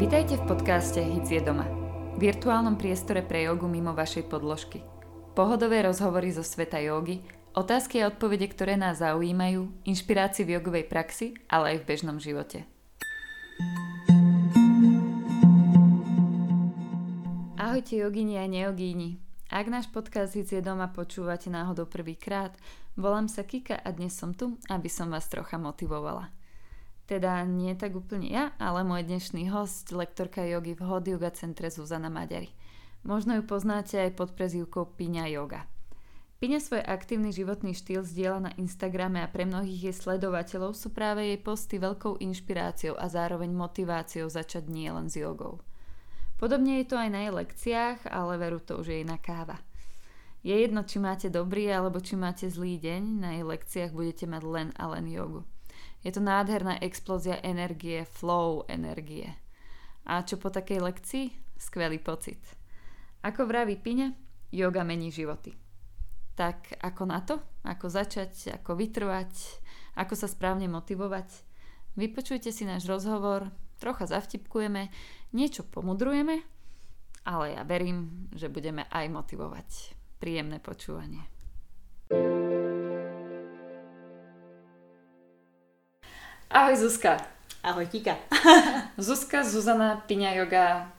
Vítajte v podcaste Hic je doma. Virtuálnom priestore pre jogu mimo vašej podložky. Pohodové rozhovory zo sveta jogy, otázky a odpovede, ktoré nás zaujímajú, inšpirácii v jogovej praxi, ale aj v bežnom živote. Ahojte jogini a neogíni. Ak náš podcast je doma počúvate náhodou prvýkrát, volám sa Kika a dnes som tu, aby som vás trocha motivovala. Teda nie tak úplne ja, ale môj dnešný host, lektorka jogy v Hot Yoga centre Zuzana Maďari. Možno ju poznáte aj pod prezývkou Piňa Yoga. Piňa svoj aktívny životný štýl zdieľa na Instagrame a pre mnohých jej sledovateľov sú práve jej posty veľkou inšpiráciou a zároveň motiváciou začať nie len s jogou. Podobne je to aj na jej lekciách, ale veru to už je iná káva. Je jedno, či máte dobrý alebo či máte zlý deň, na jej lekciách budete mať len a len jogu. Je to nádherná explózia energie, flow energie. A čo po takej lekcii? Skvelý pocit. Ako vraví Piňa, yoga mení životy. Tak ako na to? Ako začať? Ako vytrvať? Ako sa správne motivovať? Vypočujte si náš rozhovor, trocha zavtipkujeme, niečo pomudrujeme, ale ja verím, že budeme aj motivovať. Príjemné počúvanie. Ahoj Zuzka. Ahoj Kika. Zuzka, Zuzana, Piňa Yoga,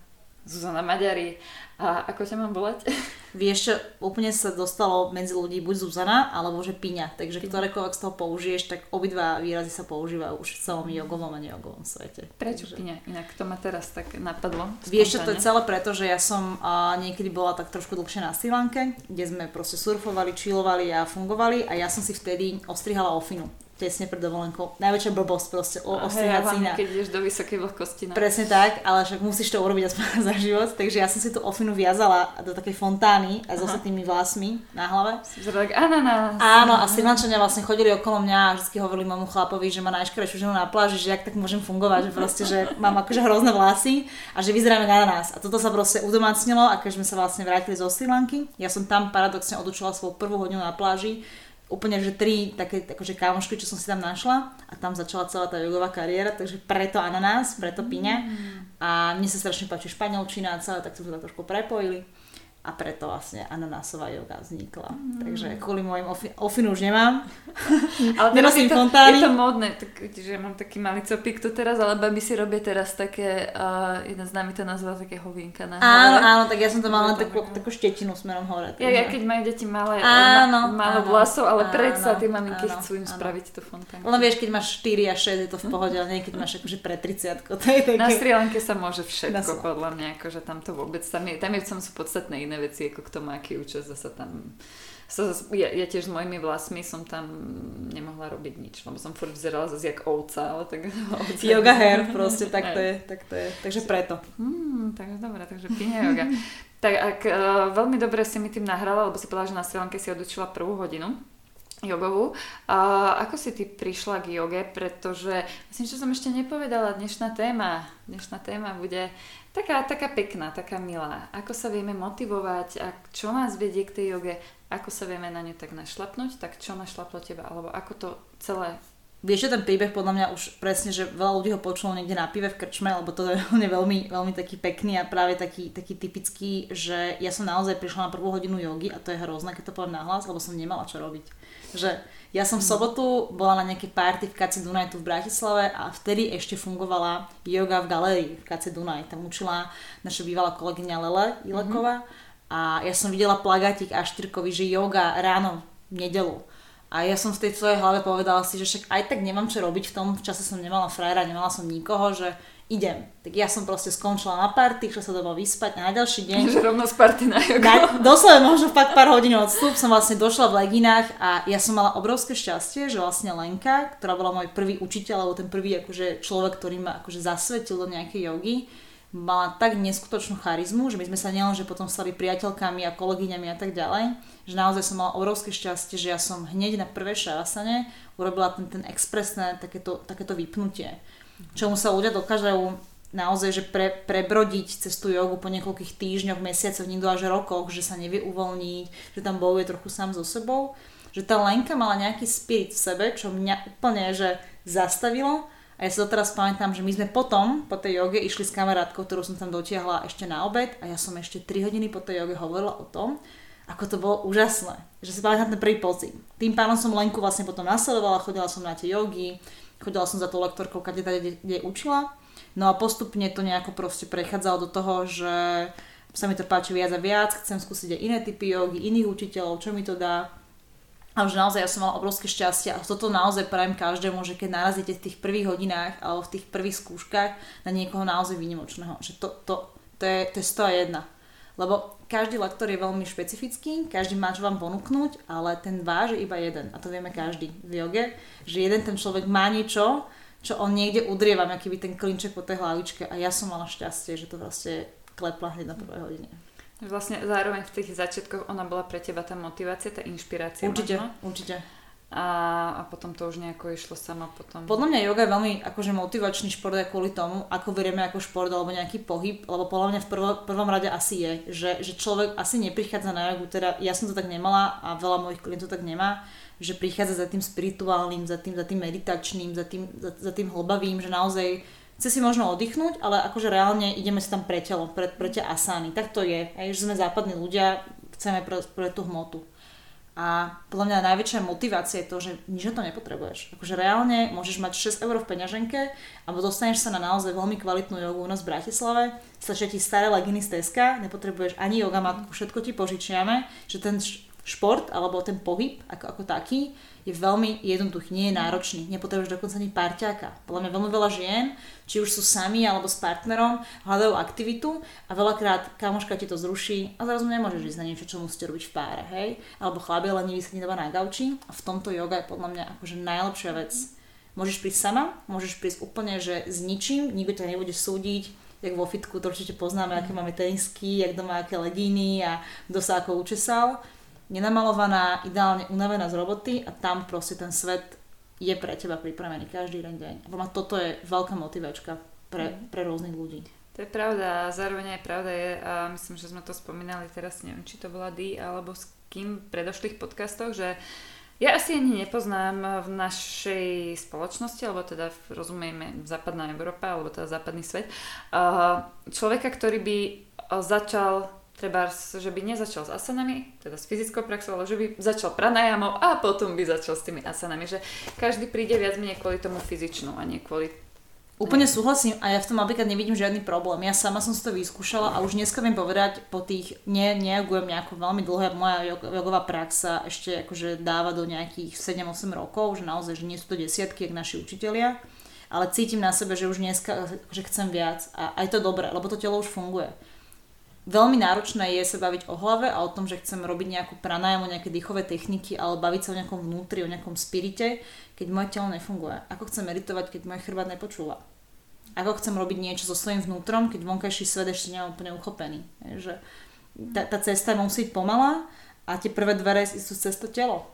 Zuzana Maďari. A ako ťa mám volať? Vieš úplne sa dostalo medzi ľudí buď Zuzana, alebo že Piňa. Takže Piňa. ktorékoľvek z toho použiješ, tak obidva výrazy sa používajú už v celom jogovom a nejogovom svete. Prečo Takže... Piňa? Inak to ma teraz tak napadlo. Vieš čo, to je celé preto, že ja som uh, niekedy bola tak trošku dlhšie na Sri Lanke, kde sme proste surfovali, čilovali a fungovali a ja som si vtedy ostrihala ofinu tesne pred dovolenkou. Najväčšia blbosť proste o, ostrihať ja, keď ideš do vysokej vlhkosti. No. Presne tak, ale však musíš to urobiť aspoň za život. Takže ja som si tú ofinu viazala do takej fontány a so tými vlasmi na hlave. Zrak ananás. Áno, a Srilančania vlastne chodili okolo mňa a vždy hovorili môjmu chlapovi, že má najškrejšiu ženu na pláži, že jak tak môžem fungovať, že proste, že mám akože hrozné vlasy a že vyzeráme na nás. A toto sa proste udomácnilo a keď sme sa vlastne vrátili zo Sri Lanky, ja som tam paradoxne odučila svoju prvú hodinu na pláži, úplne, že tri také akože kámošky, čo som si tam našla a tam začala celá tá jogová kariéra, takže preto ananás, preto piňa mm. a mne sa strašne páči španielčina a celé, tak sme to trošku prepojili a preto vlastne ananásová joga vznikla. Mm. Takže kvôli môjim ofi- ofinu už nemám. ale teraz je to, fontány. je to módne, tak, že mám taký malý copík tu teraz, ale baby si robia teraz také, uh, jeden z nami to nazval také hovienka na Áno, áno, tak ja som to mala len takú, takú štetinu smerom hore. Ja, ja keď majú deti malé, áno, málo vlasov, ale áno, predsa tie maminky áno, chcú im áno. spraviť tú fontánku. Len vieš, keď máš 4 a 6 je to v pohode, ale nie keď máš akože pre 30 to je také... Na Sri Lanke sa môže všetko, podľa mňa, akože tam to vôbec, tam je, tam je, tam sú podstatné iné veci, ako k tomu, aký účas zase tam sa, ja, ja tiež s mojimi vlasmi som tam nemohla robiť nič, lebo som furt vyzerala zase jak ovca, ale tak... Ovca. Yoga hair proste, tak to je, tak to je, takže preto. Hmm, tak dobre, takže píne yoga. tak ak uh, veľmi dobre si mi tým nahrala, lebo si povedala, že na Sri si odučila prvú hodinu jogovú. A ako si ty prišla k joge? Pretože myslím, že som ešte nepovedala, dnešná téma, dnešná téma bude taká, taká pekná, taká milá. Ako sa vieme motivovať a čo nás vedie k tej joge, ako sa vieme na ňu tak našlapnúť, tak čo našlaplo teba, alebo ako to celé Vieš, že ten príbeh podľa mňa už presne, že veľa ľudí ho počulo niekde na pive v krčme, lebo to je veľmi, veľmi taký pekný a práve taký, taký typický, že ja som naozaj prišla na prvú hodinu jogy a to je hrozné, keď to poviem nahlas, lebo som nemala čo robiť. Že ja som v sobotu bola na nejakej party v KC Dunaj tu v Bratislave a vtedy ešte fungovala yoga v galérii v KC Dunaj. Tam učila naša bývalá kolegyňa Lele Ileková mm-hmm. a ja som videla plagátik Aštyrkovi, že yoga ráno v nedelu a ja som v tej svojej hlave povedala si, že však aj tak nemám čo robiť v tom, čase som nemala frajera, nemala som nikoho, že idem. Tak ja som proste skončila na party, išla sa domov vyspať a na ďalší deň... Že rovno z party na jogu. Na, doslova možno fakt pár hodín odstup som vlastne došla v leginách a ja som mala obrovské šťastie, že vlastne Lenka, ktorá bola môj prvý učiteľ, alebo ten prvý akože človek, ktorý ma akože zasvetil do nejakej jogy, mala tak neskutočnú charizmu, že my sme sa nielen, že potom stali priateľkami a kolegyňami a tak ďalej, že naozaj som mala obrovské šťastie, že ja som hneď na prvé šavasane urobila ten, ten expresné takéto, takéto vypnutie. čomu sa ľudia dokážu naozaj, že pre, prebrodiť cez tú jogu po niekoľkých týždňoch, mesiacoch, niekto až rokoch, že sa nevie uvoľniť, že tam bojuje trochu sám so sebou. Že tá Lenka mala nejaký spirit v sebe, čo mňa úplne že zastavilo. A ja si doteraz pamätám, že my sme potom po tej joge išli s kamarátkou, ktorú som tam dotiahla ešte na obed a ja som ešte 3 hodiny po tej joge hovorila o tom, ako to bolo úžasné. Že si pamätám ten prvý pocit. Tým pánom som Lenku vlastne potom nasledovala, chodila som na tie jogy, chodila som za tou lektorkou, kde, kde, kde učila No a postupne to nejako proste prechádzalo do toho, že sa mi to páči viac a viac, chcem skúsiť aj iné typy jogy, iných učiteľov, čo mi to dá. A už naozaj ja som mala obrovské šťastie a toto naozaj prajem každému, že keď narazíte v tých prvých hodinách alebo v tých prvých skúškach na niekoho naozaj výnimočného, že to, to, to, je, to je 101. Lebo každý lektor je veľmi špecifický, každý má čo vám ponúknuť, ale ten váž je iba jeden. A to vieme každý v joge, že jeden ten človek má niečo, čo on niekde udrieva, aký by ten klinček po tej hlavičke a ja som mala šťastie, že to vlastne klepla hneď na prvej hodine. Vlastne zároveň v tých začiatkoch ona bola pre teba tá motivácia, tá inšpirácia Určite, možno? určite. A, a potom to už nejako išlo sama potom. Podľa mňa yoga je veľmi akože motivačný šport aj kvôli tomu, ako berieme ako šport alebo nejaký pohyb, lebo podľa mňa v prvo, prvom rade asi je, že, že človek asi neprichádza na jogu, teda ja som to tak nemala a veľa mojich klientov tak nemá, že prichádza za tým spirituálnym, za tým, za tým meditačným, za tým, za, za tým hlbavým, že naozaj chce si možno oddychnúť, ale akože reálne ideme si tam pre telo, pre, pre tie asány. Tak to je. Aj, že sme západní ľudia, chceme pre, pre tú hmotu. A podľa mňa najväčšia motivácia je to, že nič to nepotrebuješ. Akože reálne môžeš mať 6 eur v peňaženke alebo dostaneš sa na naozaj veľmi kvalitnú jogu u nás v Bratislave, stačia ti staré leginy z Teska, nepotrebuješ ani jogamatku, všetko ti požičiame, že ten šport alebo ten pohyb ako, ako taký je veľmi jednoduchý, nie je náročný. Nepotrebuješ dokonca ani parťáka. Podľa mňa veľmi veľa žien, či už sú sami alebo s partnerom, hľadajú aktivitu a veľakrát kamoška ti to zruší a zrazu nemôžeš ísť na niečo, čo musíte robiť v páre, hej? Alebo chlapi len nevysedí doma na gauči a v tomto yoga je podľa mňa akože najlepšia vec. Môžeš prísť sama, môžeš prísť úplne, že s ničím, nikto ťa nebude súdiť, jak vo fitku, to určite poznáme, aké máme tenisky, jak doma aké legíny a kto sa ako učesal nenamalovaná, ideálne unavená z roboty a tam proste ten svet je pre teba pripravený každý jeden deň. A toto je veľká motivačka pre, mhm. pre rôznych ľudí. To je pravda a zároveň aj pravda je, a myslím, že sme to spomínali teraz, neviem, či to bola Dee alebo s kým v predošlých podcastoch, že ja asi ani nepoznám v našej spoločnosti, alebo teda rozumieme západná Európa, alebo teda západný svet, človeka, ktorý by začal treba, že by nezačal s asanami, teda s fyzickou praxou, ale že by začal pranajamou a potom by začal s tými asanami. Že každý príde viac menej kvôli tomu fyzičnú a nie kvôli Úplne súhlasím a ja v tom napríklad nevidím žiadny problém. Ja sama som si to vyskúšala a už dneska viem povedať po tých, ne, neagujem nejako veľmi dlho, moja jogová praxa ešte akože dáva do nejakých 7-8 rokov, že naozaj, že nie sú to desiatky, jak naši učitelia, ale cítim na sebe, že už dneska, že chcem viac a aj to dobré, lebo to telo už funguje veľmi náročné je sa baviť o hlave a o tom, že chcem robiť nejakú pranajamu, nejaké dýchové techniky, ale baviť sa o nejakom vnútri, o nejakom spirite, keď moje telo nefunguje. Ako chcem meditovať, keď môj chrbát nepočúva. Ako chcem robiť niečo so svojím vnútrom, keď vonkajší svet ešte nemám úplne uchopený. Že tá, tá cesta musí byť pomalá a tie prvé dvere sú cez to telo.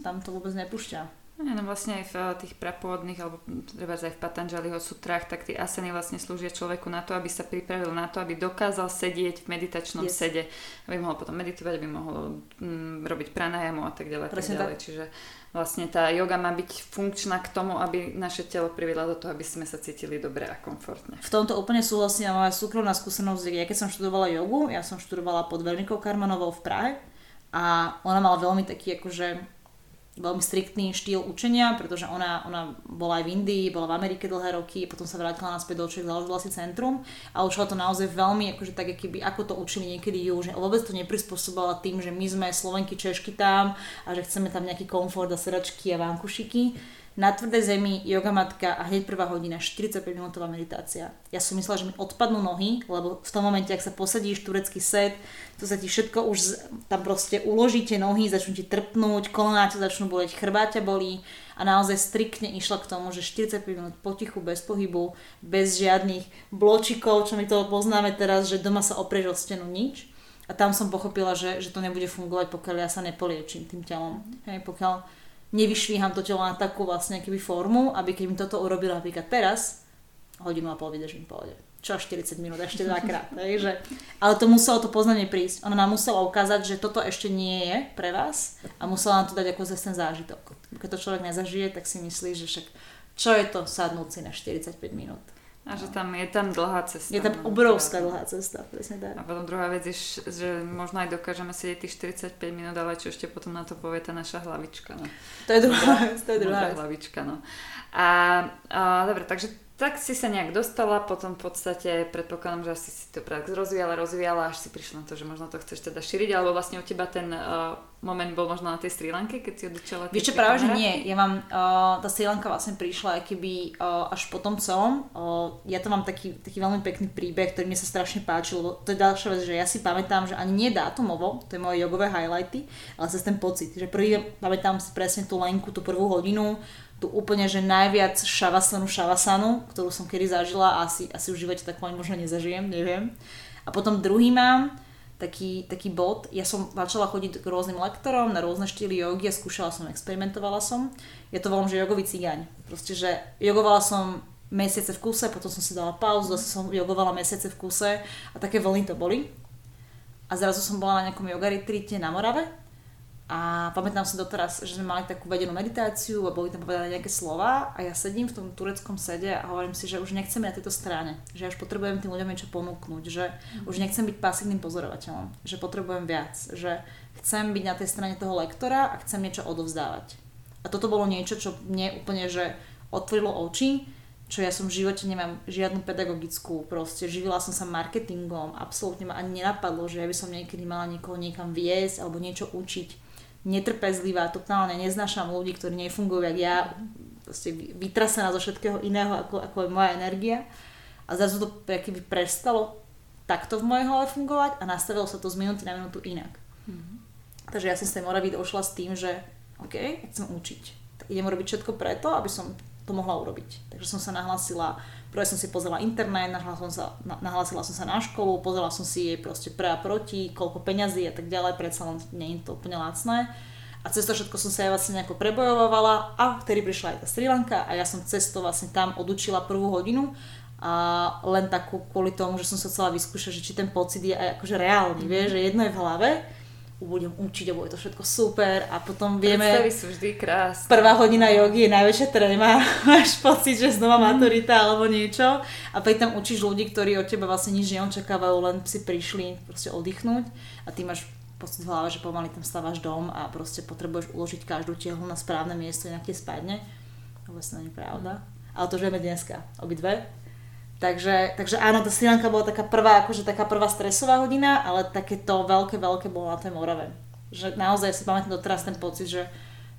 Tam to vôbec nepúšťa. No, no vlastne aj v eh, tých prapôvodných, alebo treba aj v Patanžaliho sutrách, tak tie asany vlastne slúžia človeku na to, aby sa pripravil na to, aby dokázal sedieť v meditačnom yes. sede, aby mohol potom meditovať, aby mohol mm, robiť pranajamu a tak ďalej. tak ďalej. Čiže vlastne tá yoga má byť funkčná k tomu, aby naše telo priviedla do toho, aby sme sa cítili dobre a komfortne. V tomto úplne súhlasím moja súkromná skúsenosť ja keď som študovala jogu, ja som študovala pod Vernikou Karmanovou v Prahe a ona mala veľmi taký akože veľmi striktný štýl učenia, pretože ona, ona bola aj v Indii, bola v Amerike dlhé roky, potom sa vrátila naspäť do Čech, založila si centrum a učila to naozaj veľmi, akože tak, keby, ako to učili niekedy ju, že vôbec to neprispôsobila tým, že my sme Slovenky, Češky tam a že chceme tam nejaký komfort a sedačky a vankušiky na tvrdej zemi, yoga matka a hneď prvá hodina, 45 minútová meditácia. Ja som myslela, že mi odpadnú nohy, lebo v tom momente, ak sa posadíš turecký set, to sa ti všetko už tam proste uložíte nohy, začnú ti trpnúť, kolená ťa začnú boleť, chrbáťa bolí a naozaj striktne išla k tomu, že 45 minút potichu, bez pohybu, bez žiadnych bločikov, čo my to poznáme teraz, že doma sa oprieš od stenu nič. A tam som pochopila, že, že to nebude fungovať, pokiaľ ja sa nepoliečím tým telom. Hej, pokiaľ nevyšvíham to telo na takú vlastne keby formu, aby keď mi toto urobila napríklad teraz, hodinu a pol vydržím pohode. Čo 40 minút, ešte dvakrát. takže, ale to muselo to poznanie prísť. Ona nám musela ukázať, že toto ešte nie je pre vás a musela nám to dať ako zase ten zážitok. Keď to človek nezažije, tak si myslí, že však čo je to sadnúť na 45 minút. A že tam je tam dlhá cesta. Je tam no, obrovská dlhá cesta, presne tak. A potom druhá vec je, že možno aj dokážeme sedieť tých 45 minút, ale čo ešte potom na to povie tá naša hlavička. No. To je druhá vec, to je druhá vec. hlavička, no. A, a dobre, takže tak si sa nejak dostala, potom v podstate predpokladám, že asi si to prax rozvíjala, rozvíjala, až si prišla na to, že možno to chceš teda šíriť, alebo vlastne u teba ten uh, moment bol možno na tej Sri Lanke, keď si odičala Vieš čo, práve, že nie. Ja mám, uh, tá Sri Lanka vlastne prišla aj keby uh, až po tom celom. Uh, ja to mám taký, taký veľmi pekný príbeh, ktorý mi sa strašne páčil, lebo to je ďalšia vec, že ja si pamätám, že ani nie dátumovo, to je moje jogové highlighty, ale sa ten pocit, že prvý pamätám si presne tú Lenku, tú prvú hodinu, tú úplne, že najviac šavasanu šavasanu, ktorú som kedy zažila a asi, asi v živote takú ani možno nezažijem, neviem. A potom druhý mám taký, taký bod, ja som začala chodiť k rôznym lektorom na rôzne štýly jogy a skúšala som, experimentovala som. Ja to volám, že jogový cigáň. Proste, že jogovala som mesiace v kuse, potom som si dala pauzu, zase som jogovala mesiace v kuse a také vlny to boli. A zrazu som bola na nejakom yoga retreate na Morave a pamätám si doteraz, že sme mali takú vedenú meditáciu a boli tam povedané nejaké slova a ja sedím v tom tureckom sede a hovorím si, že už nechcem na tejto strane, že ja už potrebujem tým ľuďom niečo ponúknuť, že už nechcem byť pasívnym pozorovateľom, že potrebujem viac, že chcem byť na tej strane toho lektora a chcem niečo odovzdávať. A toto bolo niečo, čo mne úplne, že otvorilo oči, čo ja som v živote nemám žiadnu pedagogickú, proste živila som sa marketingom, absolútne ma ani nenapadlo, že ja by som niekedy mala niekoho niekam viesť alebo niečo učiť netrpezlivá, totálne neznášam ľudí, ktorí nefungujú jak ja, proste vytrasená zo všetkého iného, ako, ako je moja energia. A zrazu to keby prestalo takto v mojej hlave fungovať a nastavilo sa to z minúty na minútu inak. Mm-hmm. Takže ja som z tej Moravy došla s tým, že OK, chcem učiť. Tak idem robiť všetko preto, aby som to mohla urobiť. Takže som sa nahlásila Prvé som si pozrela internet, nahlásila som, sa, nahlásila som sa na školu, pozrela som si jej proste pre a proti, koľko peňazí a tak ďalej, predsa len nie je to úplne lacné. A cez to všetko som sa aj vlastne nejako prebojovala a vtedy prišla aj tá Sri Lanka a ja som cez to vlastne tam odučila prvú hodinu a len takú kvôli tomu, že som sa chcela vyskúšať, že či ten pocit je aj akože reálny, mm-hmm. vie, že jedno je v hlave budem učiť a bude to všetko super a potom vieme... Predstavy sú vždy krásne. Prvá hodina jogy je najväčšia tréma, máš pocit, že znova mhm. maturita alebo niečo a pri tam učíš ľudí, ktorí od teba vlastne nič neočakávajú, len si prišli proste oddychnúť a ty máš pocit v hlave, že pomaly tam stávaš dom a proste potrebuješ uložiť každú tiehlu na správne miesto, inak ti spadne. Vôbec to nie je pravda. Ale to žijeme dneska, obidve. Takže, takže áno, tá Sri Lanka bola taká prvá, akože taká prvá stresová hodina, ale takéto veľké, veľké bolo na tej Morave. Že naozaj si pamätám doteraz ten pocit, že,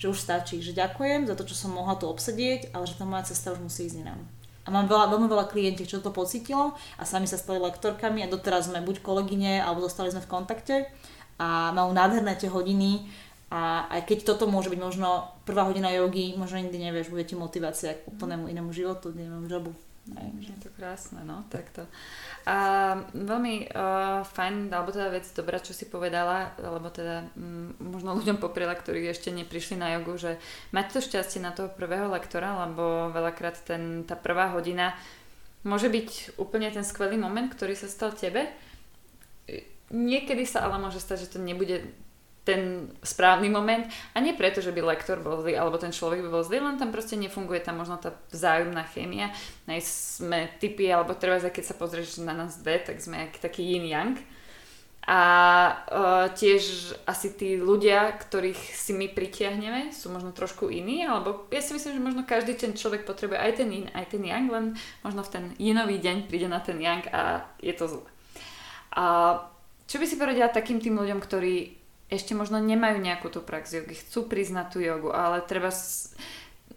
že už stačí, že ďakujem za to, čo som mohla tu obsedieť, ale že tá moja cesta už musí ísť inám. A mám veľa, veľmi veľa klientiek, čo to pocítilo a sami sa stali lektorkami a doteraz sme buď kolegyne, alebo zostali sme v kontakte a majú nádherné tie hodiny a aj keď toto môže byť možno prvá hodina jogy, možno nikdy nevieš, bude ti motivácia k úplnému inému životu, inému jobu. Aj, je to krásne, no, takto. A veľmi uh, fajn, alebo teda vec dobrá, čo si povedala, alebo teda m, možno ľuďom popriela, ktorí ešte neprišli na jogu, že mať to šťastie na toho prvého lektora, lebo veľakrát ten, tá prvá hodina môže byť úplne ten skvelý moment, ktorý sa stal tebe. Niekedy sa ale môže stať, že to nebude ten správny moment a nie preto, že by lektor bol zlý alebo ten človek by bol zlý, len tam proste nefunguje tam možno tá vzájomná chémia. Nej sme typy, alebo treba, keď sa pozrieš na nás dve, tak sme taký yin yang. A uh, tiež asi tí ľudia, ktorých si my pritiahneme, sú možno trošku iní, alebo ja si myslím, že možno každý ten človek potrebuje aj ten yin, aj ten yang, len možno v ten yinový deň príde na ten yang a je to zle. A čo by si povedala takým tým ľuďom, ktorí ešte možno nemajú nejakú tú prax jogy, chcú priznať tú jogu, ale treba s...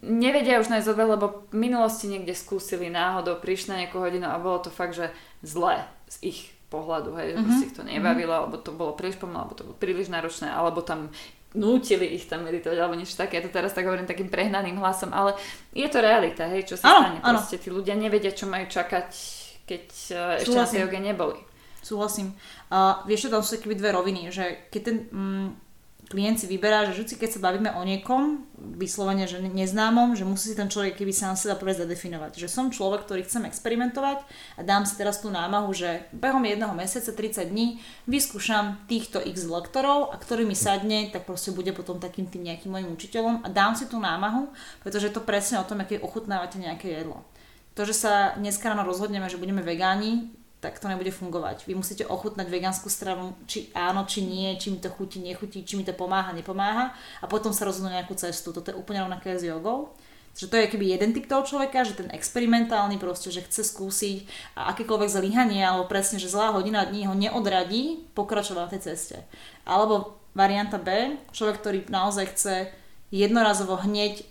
nevedia už nájsť odved, lebo v minulosti niekde skúsili náhodou, prišli na nejakú hodinu a bolo to fakt, že zlé z ich pohľadu, hej, mm-hmm. že ich to nebavilo, mm-hmm. alebo to bolo príliš pomalé, alebo to bolo príliš náročné, alebo tam nútili ich tam meditovať alebo niečo také. Ja to teraz tak hovorím takým prehnaným hlasom, ale je to realita, hej, čo sa ano, stane. Proste tí ľudia nevedia, čo majú čakať, keď uh, ešte na tej joge neboli. Súhlasím. Uh, vieš, tam sú také dve roviny, že keď ten, mm, klient si vyberá, že vždy, keď sa bavíme o niekom, vyslovene, že neznámom, že musí si ten človek keby sám seba prvé zadefinovať. Že som človek, ktorý chcem experimentovať a dám si teraz tú námahu, že behom jedného mesiaca, 30 dní, vyskúšam týchto x lektorov a ktorý mi sadne, tak proste bude potom takým tým nejakým mojim učiteľom a dám si tú námahu, pretože je to presne o tom, aké ochutnávate nejaké jedlo. To, že sa dneska ráno rozhodneme, že budeme vegáni, tak to nebude fungovať. Vy musíte ochutnať vegánsku stravu, či áno, či nie, či mi to chutí, nechutí, či mi to pomáha, nepomáha a potom sa rozhodnú nejakú cestu. Toto je úplne rovnaké s jogou. Že to je keby jeden typ toho človeka, že ten experimentálny proste, že chce skúsiť a akékoľvek zlyhanie, alebo presne, že zlá hodina dní ho neodradí pokračovať na tej ceste. Alebo varianta B, človek, ktorý naozaj chce jednorazovo hneď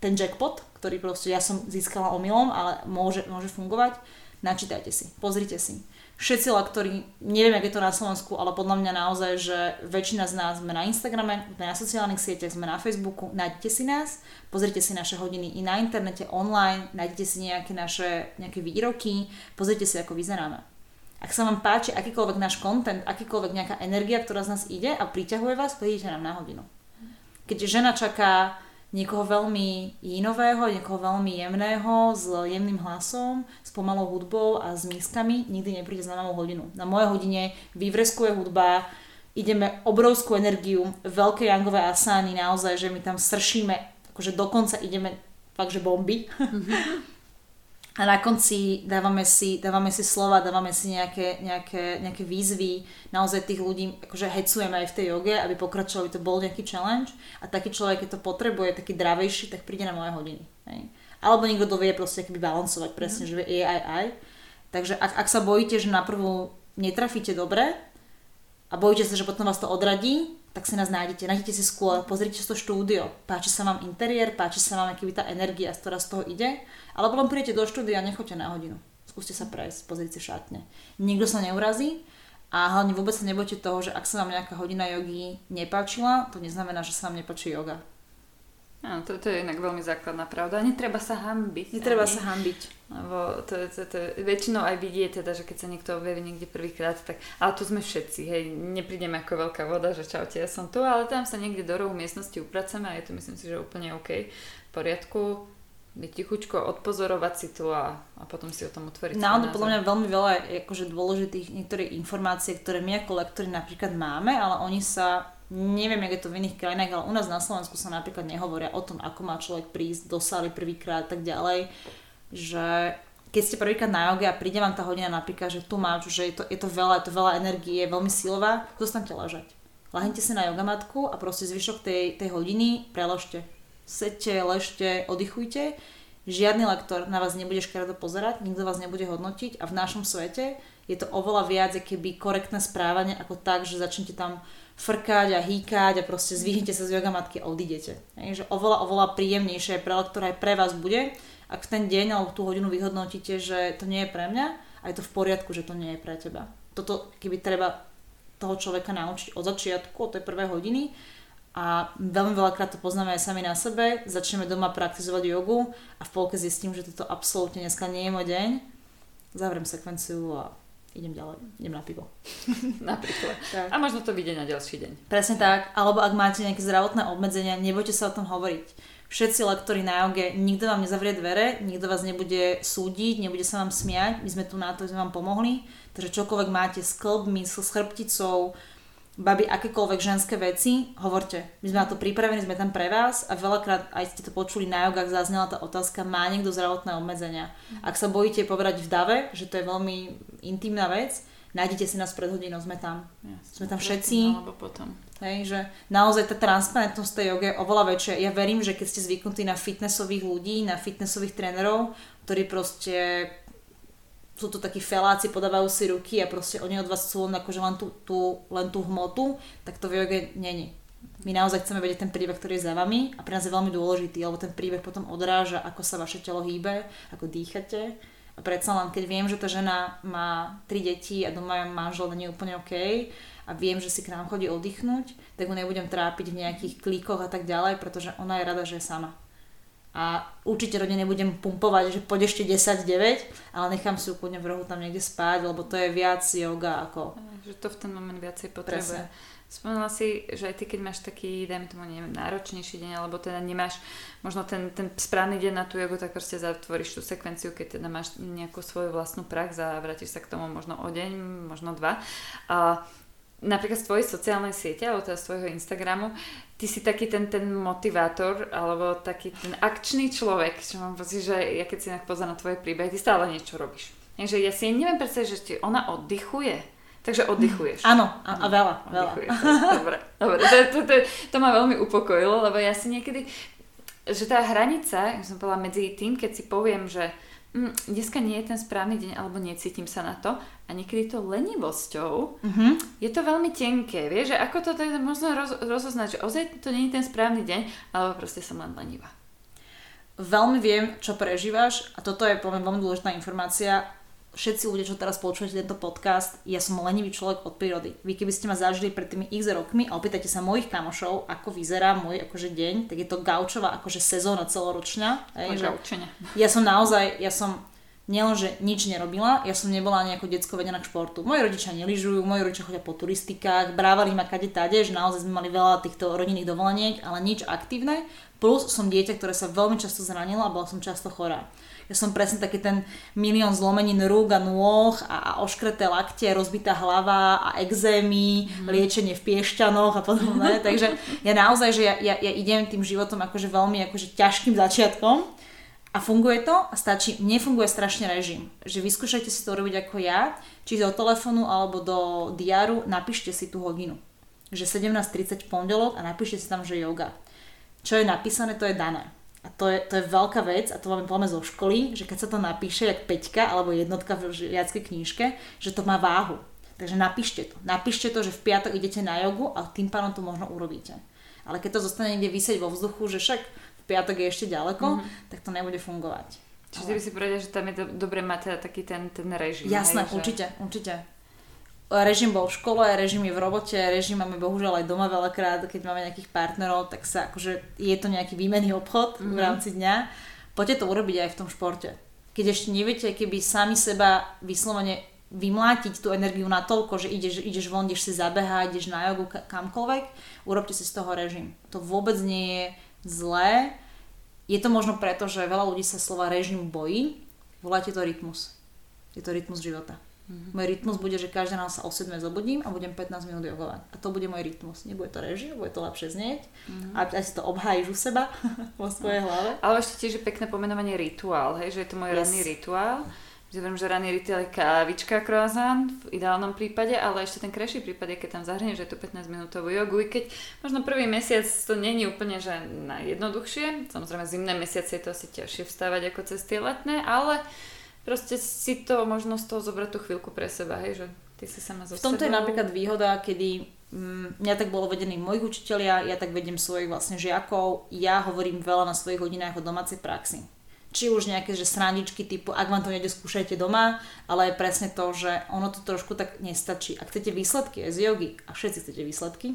ten jackpot, ktorý proste ja som získala omylom, ale môže, môže fungovať, načítajte si, pozrite si. Všetci lektori, neviem, jak je to na Slovensku, ale podľa mňa naozaj, že väčšina z nás sme na Instagrame, sme na sociálnych sieťach, sme na Facebooku, nájdete si nás, pozrite si naše hodiny i na internete, online, nájdete si nejaké naše nejaké výroky, pozrite si, ako vyzeráme. Ak sa vám páči akýkoľvek náš content, akýkoľvek nejaká energia, ktorá z nás ide a priťahuje vás, prídete nám na hodinu. Keď žena čaká niekoho veľmi inového, niekoho veľmi jemného, s jemným hlasom, s pomalou hudbou a s mískami, nikdy nepríde za malou hodinu. Na mojej hodine vyvreskuje hudba, ideme obrovskú energiu, veľké jangové asány, naozaj, že my tam sršíme, akože dokonca ideme fakt, že bomby. Mm-hmm. a na konci dávame si, dávame si slova, dávame si nejaké, nejaké, nejaké výzvy, naozaj tých ľudí akože hecujeme aj v tej joge, aby pokračovali, to bol nejaký challenge a taký človek, keď to potrebuje, taký dravejší, tak príde na moje hodiny. Hej. Alebo niekto to vie proste keby balancovať presne, mm. že aj, aj, aj. Takže ak, ak sa bojíte, že na prvú netrafíte dobre a bojíte sa, že potom vás to odradí, tak si nás nájdete, nájdete si skôr, pozrite si to štúdio, páči sa vám interiér, páči sa vám aký tá energia, ktorá z toho ide, alebo len prídete do štúdia a nechoďte na hodinu. Skúste sa prejsť, pozrite si šatne. Nikto sa neurazí a hlavne vôbec sa nebojte toho, že ak sa vám nejaká hodina jogy nepáčila, to neznamená, že sa vám nepáči yoga. Áno, to, to je inak veľmi základná pravda. Netreba sa hambiť. Netreba ani. sa hambiť. Lebo to, to, to, to, väčšinou aj vidie teda, že keď sa niekto objaví niekde prvýkrát, tak ale tu sme všetci, hej, neprídeme ako veľká voda, že čaute, ja som tu, ale tam sa niekde do rohu miestnosti upraceme a je to myslím si, že úplne OK, v poriadku, tichučko, odpozorovať si to a, a potom si o tom otvoriť. Naozaj podľa mňa veľmi veľa akože dôležitých niektorých informácií, ktoré my ako lektori napríklad máme, ale oni sa neviem, jak je to v iných krajinách, ale u nás na Slovensku sa napríklad nehovoria o tom, ako má človek prísť do sály prvýkrát a tak ďalej, že keď ste prvýkrát na joge a príde vám tá hodina napríklad, že tu máš, že je to, je to veľa, je to veľa energie, je veľmi silová, zostanete ležať. Lahnite si na jogamatku a proste zvyšok tej, tej hodiny preložte. Sedte, ležte, oddychujte. Žiadny lektor na vás nebude škaredo pozerať, nikto vás nebude hodnotiť a v našom svete je to oveľa viac keby korektné správanie ako tak, že začnete tam frkať a hýkať a proste zvihnite sa z jogamatky a odídete. Takže oveľa, oveľa príjemnejšie pre lektora aj pre vás bude, ak v ten deň alebo tú hodinu vyhodnotíte, že to nie je pre mňa a je to v poriadku, že to nie je pre teba. Toto keby treba toho človeka naučiť od začiatku, od tej prvej hodiny a veľmi veľakrát to poznáme aj sami na sebe, začneme doma praktizovať jogu a v polke zistím, že toto absolútne dneska nie je môj deň, zavriem sekvenciu a idem ďalej, idem na pivo. Napríklad. Tak. A možno to vyjde na ďalší deň. Presne tak. Alebo ak máte nejaké zdravotné obmedzenia, nebojte sa o tom hovoriť. Všetci lektori na joge, nikto vám nezavrie dvere, nikto vás nebude súdiť, nebude sa vám smiať, my sme tu na to, aby sme vám pomohli. Takže čokoľvek máte s klbmi, s chrbticou, babi akékoľvek ženské veci, hovorte. My sme na to pripravení, sme tam pre vás a veľakrát aj ste to počuli na jogách, zaznela tá otázka, má niekto zdravotné obmedzenia. Ak sa bojíte povedať v dave, že to je veľmi intimná vec, nájdete si nás pred hodinou, sme tam. Yes, sme tam všetci. Alebo potom. Hej, že naozaj tá transparentnosť tej joge je oveľa väčšia. Ja verím, že keď ste zvyknutí na fitnessových ľudí, na fitnessových trénerov, ktorí proste sú to takí feláci, podávajú si ruky a proste oni od vás chcú len, akože len, tú, tú, len tú hmotu, tak to v joge není. My naozaj chceme vedieť ten príbeh, ktorý je za vami a pre nás je veľmi dôležitý, lebo ten príbeh potom odráža, ako sa vaše telo hýbe, ako dýchate. A predsa len, keď viem, že tá žena má tri deti a doma manžel nie je úplne OK a viem, že si k nám chodí oddychnúť, tak ho nebudem trápiť v nejakých klíkoch a tak ďalej, pretože ona je rada, že je sama a určite rodne nebudem pumpovať, že poď ešte 10-9, ale nechám si úplne v rohu tam niekde spať, lebo to je viac yoga ako... Že to v ten moment viacej potrebuje. Presne. Si, že aj ty keď máš taký, dajme tomu, neviem, náročnejší deň, alebo teda nemáš možno ten, ten správny deň na tú jogu, tak proste zatvoríš tú sekvenciu, keď teda máš nejakú svoju vlastnú prax a vrátiš sa k tomu možno o deň, možno dva. A napríklad z tvojej sociálnej siete, alebo teda z tvojho Instagramu, ty si taký ten, ten motivátor, alebo taký ten akčný človek, čo mám pocit, že ja keď si pozerám na tvoje príbehy, ty stále niečo robíš. Takže ja si neviem predstaviť, že ti ona oddychuje Takže oddychuješ. Áno, a, a veľa, veľa. Dobre, dobre. To, to, to, to ma veľmi upokojilo, lebo ja si niekedy, že tá hranica, ja som povedala medzi tým, keď si poviem, že mm, dneska nie je ten správny deň, alebo necítim sa na to, a niekedy to lenivosťou, uh-huh. je to veľmi tenké, vieš, že ako to teda možno roz, rozoznať, že ozaj to nie je ten správny deň, alebo proste som len lenivá. Veľmi viem, čo prežívaš a toto je poviem veľmi dôležitá informácia všetci ľudia, čo teraz počúvate tento podcast, ja som lenivý človek od prírody. Vy keby ste ma zažili pred tými x rokmi a opýtate sa mojich kamošov, ako vyzerá môj akože deň, tak je to gaučová akože sezóna celoročná. Hej, že ja som naozaj, ja som nielenže nič nerobila, ja som nebola nejako detsko vedená k športu. Moji rodičia neližujú, moji rodičia chodia po turistikách, brávali ma kade tade, že naozaj sme mali veľa týchto rodinných dovoleniek, ale nič aktívne. Plus som dieťa, ktoré sa veľmi často zranilo a bola som často chorá. Ja som presne taký ten milión zlomenín rúk a nôh a, a oškreté lakte, rozbitá hlava a exémy, mm. liečenie v piešťanoch a podobne. Takže ja naozaj, že ja, ja, ja idem tým životom akože veľmi akože ťažkým začiatkom a funguje to a stačí, nefunguje strašne režim. Že vyskúšajte si to robiť ako ja, či do telefónu alebo do diáru, napíšte si tú hodinu. Že 17.30 v pondelok a napíšte si tam, že yoga. Čo je napísané, to je dané. A to je, to je veľká vec a to máme plame zo školy, že keď sa to napíše, jak peťka alebo jednotka v žiackej knižke, že to má váhu. Takže napíšte to. Napíšte to, že v piatok idete na jogu a tým pádom to možno urobíte. Ale keď to zostane niekde vysieť vo vzduchu, že však piatok je ešte ďaleko, mm-hmm. tak to nebude fungovať. Čiže Ale... by si povedal, že tam je dobre mať teda taký ten, ten režim. Jasné, hej, určite, že... určite režim bol v škole, režim je v robote, režim máme bohužiaľ aj doma veľakrát, keď máme nejakých partnerov, tak sa akože je to nejaký výmenný obchod mm-hmm. v mhm. rámci dňa. Poďte to urobiť aj v tom športe. Keď ešte neviete, keby sami seba vyslovene vymlátiť tú energiu na toľko, že ideš, ideš von, ideš si zabehať, ideš na jogu, kamkoľvek, urobte si z toho režim. To vôbec nie je zlé. Je to možno preto, že veľa ľudí sa slova režim bojí. Voláte to rytmus. Je to rytmus života. Mm-hmm. Môj rytmus bude, že každý ráno sa o 7 zobudím a budem 15 minút jogovať. A to bude môj rytmus. Nebude to režim, bude to lepšie znieť. Mm-hmm. A aj si to obhájiš u seba vo svojej hlave. Ale ešte tiež je pekné pomenovanie rituál, hej, že je to môj yes. ranný rituál. Viem, že ranný rituál je kávička, croissant v ideálnom prípade, ale ešte ten krajší prípad je, keď tam zahrnieš, že je to 15 minútovú jogu, i keď možno prvý mesiac to není úplne že najjednoduchšie, samozrejme zimné mesiace je to asi ťažšie vstávať ako cez tie letné, ale proste si to možno z toho zobrať tú chvíľku pre seba, hej, že ty si sama zo V tomto sebou. je napríklad výhoda, kedy mm, mňa tak bolo vedený mojich učiteľia, ja tak vedem svojich vlastne žiakov, ja hovorím veľa na svojich hodinách o domácej praxi. Či už nejaké že srandičky typu, ak vám to nejde, skúšajte doma, ale je presne to, že ono to trošku tak nestačí. Ak chcete výsledky aj z jogy, a všetci chcete výsledky,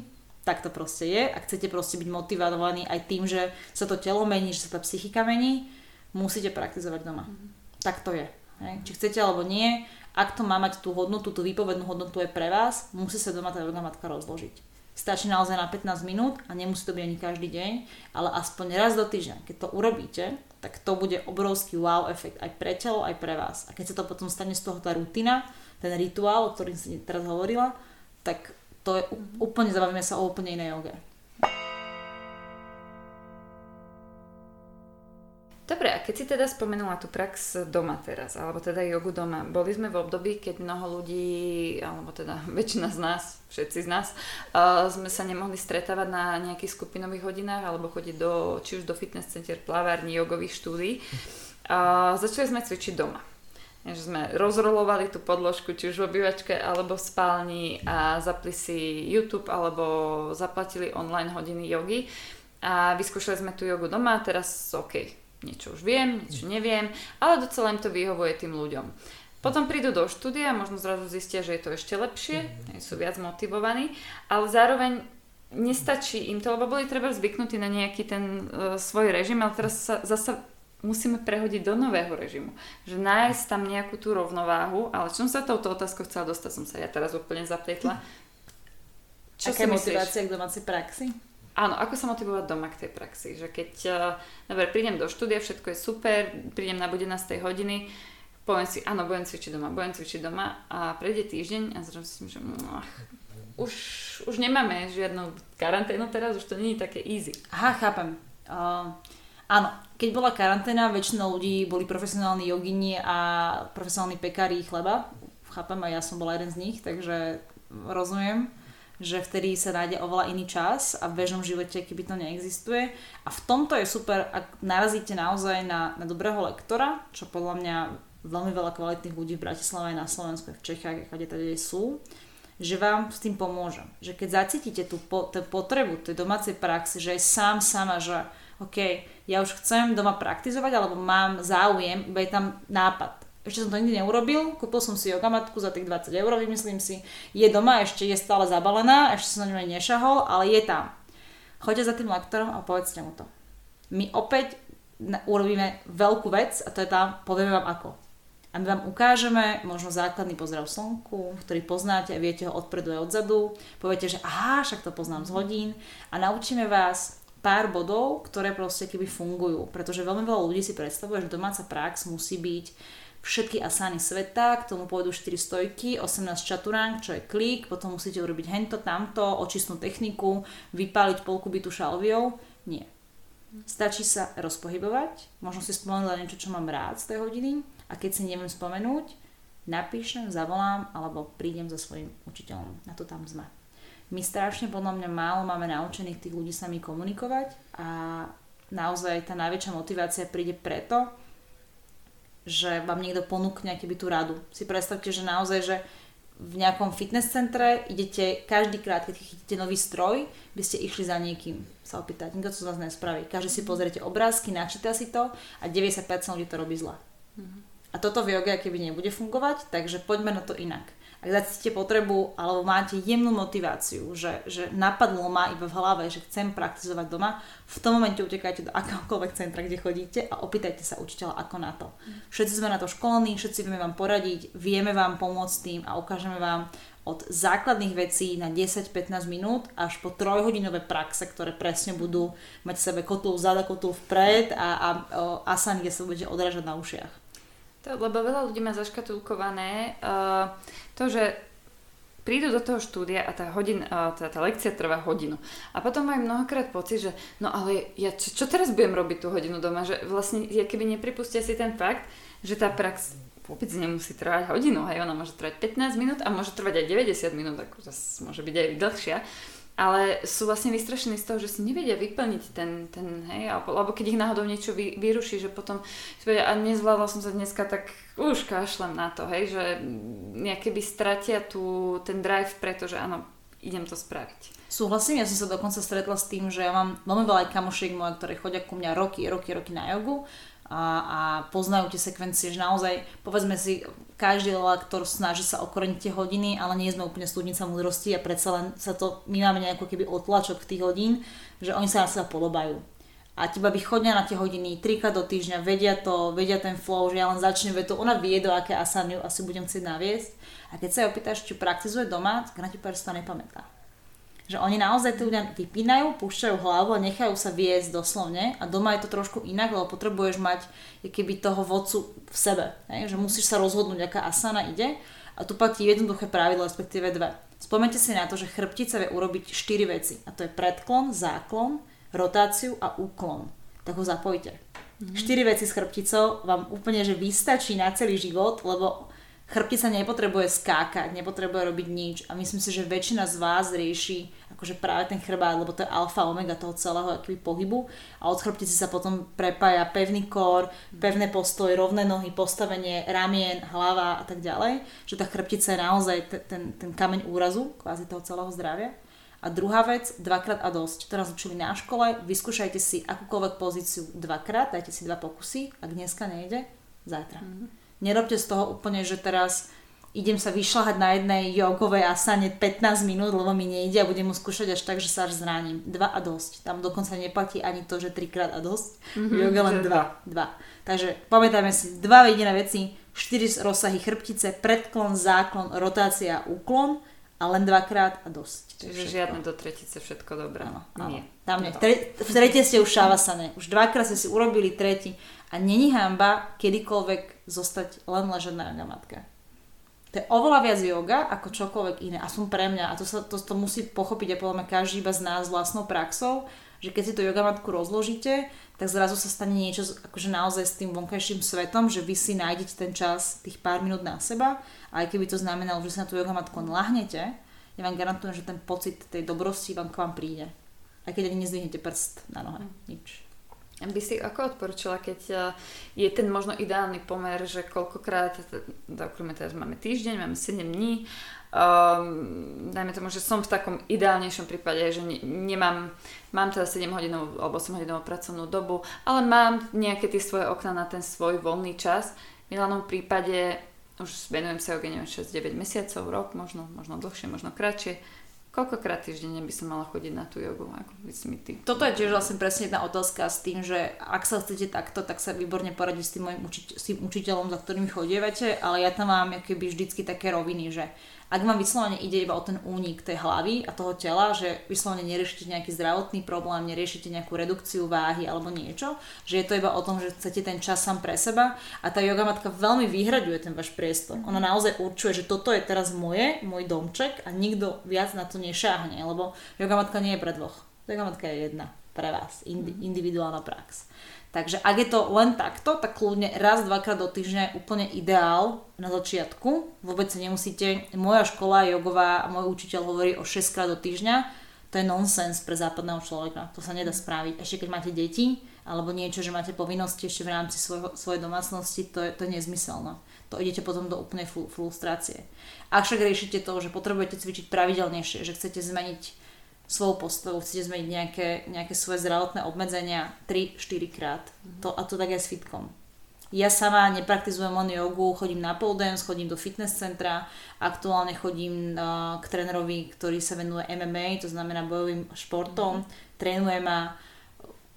tak to proste je. Ak chcete proste byť motivovaní aj tým, že sa to telo mení, že sa tá psychika mení, musíte praktizovať doma. Mm-hmm tak to je. Hej. Či chcete alebo nie, ak to má mať tú hodnotu, tú výpovednú hodnotu je pre vás, musí sa doma tá yoga matka rozložiť. Stačí naozaj na 15 minút a nemusí to byť ani každý deň, ale aspoň raz do týždňa. Keď to urobíte, tak to bude obrovský wow efekt aj pre telo, aj pre vás. A keď sa to potom stane z toho tá rutina, ten rituál, o ktorým si teraz hovorila, tak to je úplne, zabavíme sa o úplne inej joge. Dobre, a keď si teda spomenula tú prax doma teraz, alebo teda jogu doma, boli sme v období, keď mnoho ľudí, alebo teda väčšina z nás, všetci z nás, uh, sme sa nemohli stretávať na nejakých skupinových hodinách, alebo chodiť do, či už do fitness center, plavární, jogových štúdí. A začali sme cvičiť doma. Že sme rozrolovali tú podložku, či už v obývačke, alebo v spálni a zapli si YouTube, alebo zaplatili online hodiny jogy. A vyskúšali sme tú jogu doma a teraz OK, niečo už viem, niečo neviem, ale docela im to vyhovuje tým ľuďom. Potom prídu do štúdia a možno zrazu zistia, že je to ešte lepšie, mhm. sú viac motivovaní, ale zároveň nestačí im to, lebo boli treba zvyknutí na nejaký ten uh, svoj režim, ale teraz sa zasa musíme prehodiť do nového režimu. Že nájsť tam nejakú tú rovnováhu, ale čo som sa touto otázkou chcela dostať, som sa ja teraz úplne zapletla. Čo Aká je motivácia k domácej praxi? Áno, ako sa motivovať doma k tej praxi. Že keď uh, dobre, prídem do štúdia, všetko je super, prídem na 11. hodiny, poviem si, áno, budem cvičiť doma, budem cvičiť doma a prejde týždeň a zrazu si že ach, už, už nemáme žiadnu karanténu teraz, už to je také easy. Aha, chápem. Uh, áno, keď bola karanténa, väčšina ľudí boli profesionálni jogini a profesionálni pekári chleba. Chápem, a ja som bola jeden z nich, takže rozumiem že vtedy sa nájde oveľa iný čas a v bežnom živote, keby to neexistuje. A v tomto je super, ak narazíte naozaj na, na dobrého lektora, čo podľa mňa veľmi veľa kvalitných ľudí v Bratislave aj na Slovensku, v Čechách, kde tady sú, že vám s tým pomôže. Že keď zacítite tú, po, tú potrebu tej domácej praxe, že je sám sama, že OK, ja už chcem doma praktizovať, alebo mám záujem, iba je tam nápad. Ešte som to nikdy neurobil, kúpil som si jogamatku za tých 20 eur, vymyslím si, je doma, ešte je stále zabalená, ešte som na ňu aj nešahol, ale je tam. Choďte za tým lektorom a povedzte mu to. My opäť urobíme veľkú vec a to je tam, povieme vám ako a my vám ukážeme možno základný pozdrav slnku, ktorý poznáte a viete ho odpredu aj odzadu. Poviete, že aha, však to poznám z hodín a naučíme vás pár bodov, ktoré proste keby fungujú. Pretože veľmi veľa ľudí si predstavuje, že domáca prax musí byť všetky asány sveta, k tomu pôjdu 4 stojky, 18 čaturang, čo je klik, potom musíte urobiť hento, tamto, očistnú techniku, vypáliť polku bytu šalviou. Nie. Stačí sa rozpohybovať, možno si spomenúť niečo, čo mám rád z tej hodiny a keď si neviem spomenúť, napíšem, zavolám alebo prídem za svojim učiteľom. Na to tam sme. My strašne podľa mňa málo máme naučených tých ľudí sami komunikovať a naozaj tá najväčšia motivácia príde preto, že vám niekto ponúkne keby tú radu. Si predstavte, že naozaj, že v nejakom fitness centre idete každý krát, keď chytíte nový stroj, by ste išli za niekým sa opýtať. Nikto to z vás nespraví. Každý si pozriete obrázky, načíta si to a 90% ľudí to robí zle. Mm-hmm. A toto v joge keby nebude fungovať, takže poďme na to inak. Ak zacítite potrebu alebo máte jemnú motiváciu, že, že napadlo ma iba v hlave, že chcem praktizovať doma, v tom momente utekajte do akéhokoľvek centra, kde chodíte a opýtajte sa učiteľa ako na to. Všetci sme na to školení, všetci vieme vám poradiť, vieme vám pomôcť tým a ukážeme vám od základných vecí na 10-15 minút až po trojhodinové praxe, ktoré presne budú mať v sebe kotul vzad a kotul vpred a, a, a asany, kde sa budete odrážať na ušiach. To, lebo veľa ľudí má zaškatulkované uh, to, že prídu do toho štúdia a tá, hodin, uh, tá, tá lekcia trvá hodinu. A potom majú mnohokrát pocit, že no ale ja čo, čo teraz budem robiť tú hodinu doma? Že vlastne, ja keby nepripustia si ten fakt, že tá prax vôbec nemusí trvať hodinu, hej, ona môže trvať 15 minút a môže trvať aj 90 minút, ako zase môže byť aj dlhšia ale sú vlastne vystrašení z toho, že si nevedia vyplniť ten, ten hej, alebo keď ich náhodou niečo vy, vyruší, že potom si povedia, a nezvládla som sa dneska, tak už kašlem na to, hej, že nejaké by stratia tu ten drive, pretože áno, idem to spraviť. Súhlasím, ja som sa dokonca stretla s tým, že ja mám veľmi veľa kamošiek moje, ktoré chodia ku mňa roky, roky, roky na jogu a, a poznajú tie sekvencie, že naozaj, povedzme si, každý lektor snaží sa okoreniť tie hodiny, ale nie sme úplne studnica múdrosti a predsa len sa to, my máme nejaký keby otlačok tých hodín, že oni sa na seba podobajú. A teba by chodia na tie hodiny trikrát do týždňa, vedia to, vedia ten flow, že ja len začnem vetu, ona vie do aké asany asi budem chcieť naviesť. A keď sa jej opýtaš, či praktizuje doma, tak na ti to nepamätá. Že oni naozaj tí ľudia vypínajú, púšťajú hlavu a nechajú sa viesť doslovne a doma je to trošku inak, lebo potrebuješ mať keby toho vodcu v sebe. Ne? Že musíš sa rozhodnúť, aká asana ide a tu platí jednoduché pravidlo, respektíve dve. Spomente si na to, že chrbtica vie urobiť 4 veci a to je predklon, záklon, rotáciu a úklon. Tak ho zapojte. Mm-hmm. 4 veci s chrbticou vám úplne že vystačí na celý život, lebo chrbtica nepotrebuje skákať, nepotrebuje robiť nič a myslím si, že väčšina z vás rieši akože práve ten chrbát, lebo to je alfa omega toho celého akýby pohybu a od chrbtice sa potom prepája pevný kor, pevné postoj, rovné nohy, postavenie ramien, hlava a tak ďalej, že tá chrbtica je naozaj t- ten, ten kameň úrazu kvázi toho celého zdravia. A druhá vec, dvakrát a dosť. To nás učili na škole, vyskúšajte si akúkoľvek pozíciu dvakrát, dajte si dva pokusy, ak dneska nejde, zajtra. Mm-hmm Nerobte z toho úplne, že teraz idem sa vyšľahať na jednej jogovej asane 15 minút, lebo mi nejde a budem mu skúšať až tak, že sa až zraním. Dva a dosť. Tam dokonca neplatí ani to, že trikrát a dosť. Mm-hmm, Yoga len dva. dva. Takže pamätajme si dva jediné veci, štyri rozsahy chrbtice, predklon, záklon, rotácia, úklon a len dvakrát a dosť. Čiže žiadne do tretice, všetko dobré. Áno, áno. Nie. Tam nie. V tretie ste už šavasane. Už dvakrát ste si urobili tretí a není hamba kedykoľvek zostať len ležať na matka. To je oveľa viac yoga ako čokoľvek iné. Aspoň pre mňa. A to, sa, to, to musí pochopiť a podľa mňa každý iba z nás vlastnou praxou, že keď si to yogamatku rozložíte, tak zrazu sa stane niečo akože naozaj s tým vonkajším svetom, že vy si nájdete ten čas tých pár minút na seba a aj keby to znamenalo, že sa na tú yogamatku lahnete, ja vám garantujem, že ten pocit tej dobrosti vám k vám príde. Aj keď ani nezdvihnete prst na nohe. Nič. By si ako odporúčala, keď eh, je ten možno ideálny pomer, že koľkokrát, okrem teraz máme týždeň, máme 7 dní, um, dajme tomu, že som v takom ideálnejšom prípade, že ne, nemám, mám teda 7 hodinovú alebo 8 hodinovú pracovnú dobu, ale mám nejaké tie svoje okna na ten svoj voľný čas. V Milanom prípade už venujem sa joge, neviem, 6-9 mesiacov, rok, možno, možno dlhšie, možno kratšie Koľkokrát týždenne by som mala chodiť na tú jogu? Ako by si mi ty? Toto je tiež vlastne presne jedna otázka s tým, že ak sa chcete takto, tak sa výborne poradiť s tým mojim uči- s tým učiteľom, za ktorým chodievate, ale ja tam mám keby vždycky také roviny, že ak vám vyslovene ide iba o ten únik tej hlavy a toho tela, že vyslovene neriešite nejaký zdravotný problém, neriešite nejakú redukciu váhy alebo niečo, že je to iba o tom, že chcete ten čas sám pre seba a tá yoga matka veľmi vyhraďuje ten váš priestor. Ona naozaj určuje, že toto je teraz moje, môj domček a nikto viac na to nešáhne, lebo yoga matka nie je pre dvoch. Yoga matka je jedna pre vás, indi- individuálna prax. Takže ak je to len takto, tak kľudne raz, dvakrát do týždňa je úplne ideál na začiatku. Vôbec sa nemusíte, moja škola jogová a môj učiteľ hovorí o 6 krát do týždňa. To je nonsens pre západného človeka. To sa nedá spraviť. Ešte keď máte deti, alebo niečo, že máte povinnosti ešte v rámci svojho, svojej domácnosti, to je, to je nezmyselné. To idete potom do úplnej frustrácie. Ak však riešite to, že potrebujete cvičiť pravidelnejšie, že chcete zmeniť svojou postavou, chcete zmeniť nejaké, nejaké svoje zdravotné obmedzenia 3-4 krát. Mm-hmm. To, a to tak aj s fitkom. Ja sama nepraktizujem len jogu, chodím na pole dance, chodím do fitness centra, aktuálne chodím uh, k trénerovi, ktorý sa venuje MMA, to znamená bojovým športom, mm-hmm. trénuje ma,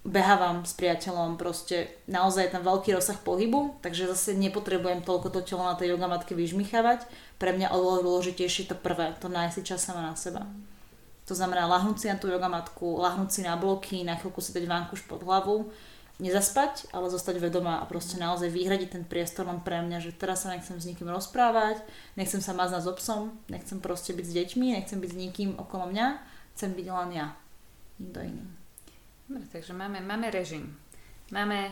behávam s priateľom, proste naozaj je tam veľký rozsah pohybu, takže zase nepotrebujem toľko to telo na tej jogamatke vyžmichávať. Pre mňa oveľa dôležitejšie to prvé, to nájsť čas sama na seba. Mm-hmm to znamená lahnúť si na tú jogamatku, lahnúť si na bloky, na chvíľku si dať vánkuš pod hlavu, nezaspať, ale zostať vedomá a proste naozaj vyhradiť ten priestor len pre mňa, že teraz sa nechcem s nikým rozprávať, nechcem sa mazať s obsom, nechcem proste byť s deťmi, nechcem byť s nikým okolo mňa, chcem byť len ja, nikto iný. Dobre, takže máme, máme režim, máme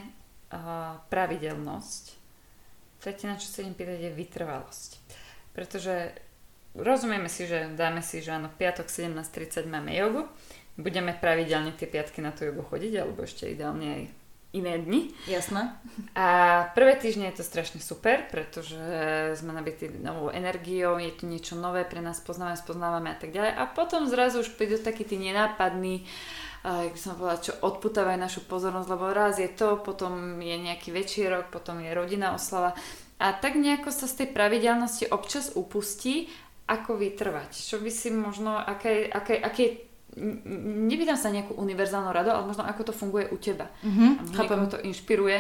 uh, pravidelnosť, tretie, na čo sa idem pýtať, je vytrvalosť. Pretože rozumieme si, že dáme si, že áno, piatok 17.30 máme jogu, budeme pravidelne tie piatky na tú jogu chodiť, alebo ešte ideálne aj iné dni. Jasné. A prvé týždne je to strašne super, pretože sme nabití novou energiou, je tu niečo nové pre nás, poznávame, spoznávame a tak ďalej. A potom zrazu už prídu takí tí nenápadní, jak by som povedala, čo odputávajú našu pozornosť, lebo raz je to, potom je nejaký väčší rok, potom je rodina oslava. A tak nejako sa z tej pravidelnosti občas upustí ako vytrvať? Čo by si možno, aké, aké, aké nepýtam sa nejakú univerzálnu radu, ale možno ako to funguje u teba. Mm-hmm, Chápem. to inšpiruje?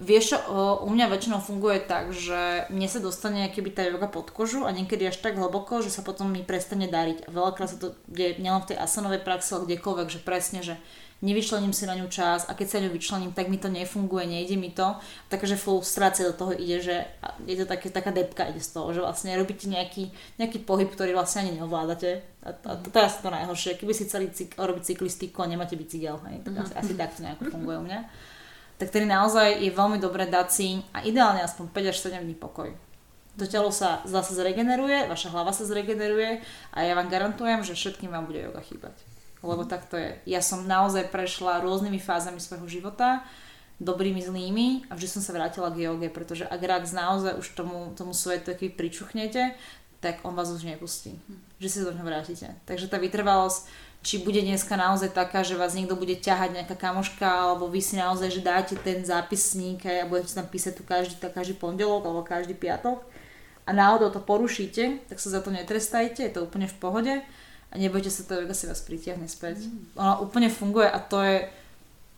Vieš, o, u mňa väčšinou funguje tak, že mne sa dostane keby tá yoga pod kožu a niekedy až tak hlboko, že sa potom mi prestane dariť. A veľakrát sa to deje nielen v tej asanovej praxi, ale kdekoľvek, že presne, že nevyčlením si na ňu čas a keď sa ňu vyčlením, tak mi to nefunguje, nejde mi to. Takže frustrácia do toho ide, že je to také, taká depka ide z toho, že vlastne robíte nejaký, nejaký pohyb, ktorý vlastne ani neovládate. A, a to, to je to najhoršie. Keby si chceli cyk, robiť cyklistiku a nemáte bicykel, hej, tak asi, asi takto nejako funguje u mňa. Tak tedy naozaj je veľmi dobré dať si a ideálne aspoň 5 až 7 dní pokoj. To telo sa zase zregeneruje, vaša hlava sa zregeneruje a ja vám garantujem, že všetkým vám bude yoga chýbať lebo tak to je. Ja som naozaj prešla rôznymi fázami svojho života, dobrými, zlými a vždy som sa vrátila k joge, pretože ak rak naozaj už tomu, tomu svetu keď pričuchnete, tak on vás už nepustí. Že si do ňoho vrátite. Takže tá vytrvalosť, či bude dneska naozaj taká, že vás niekto bude ťahať nejaká kamoška, alebo vy si naozaj, že dáte ten zápisník a budete tam písať tu každý, každý pondelok alebo každý piatok a náhodou to porušíte, tak sa za to netrestajte, je to úplne v pohode a nebojte sa, to si vás pritiahne späť. Mm. Ona úplne funguje a to je,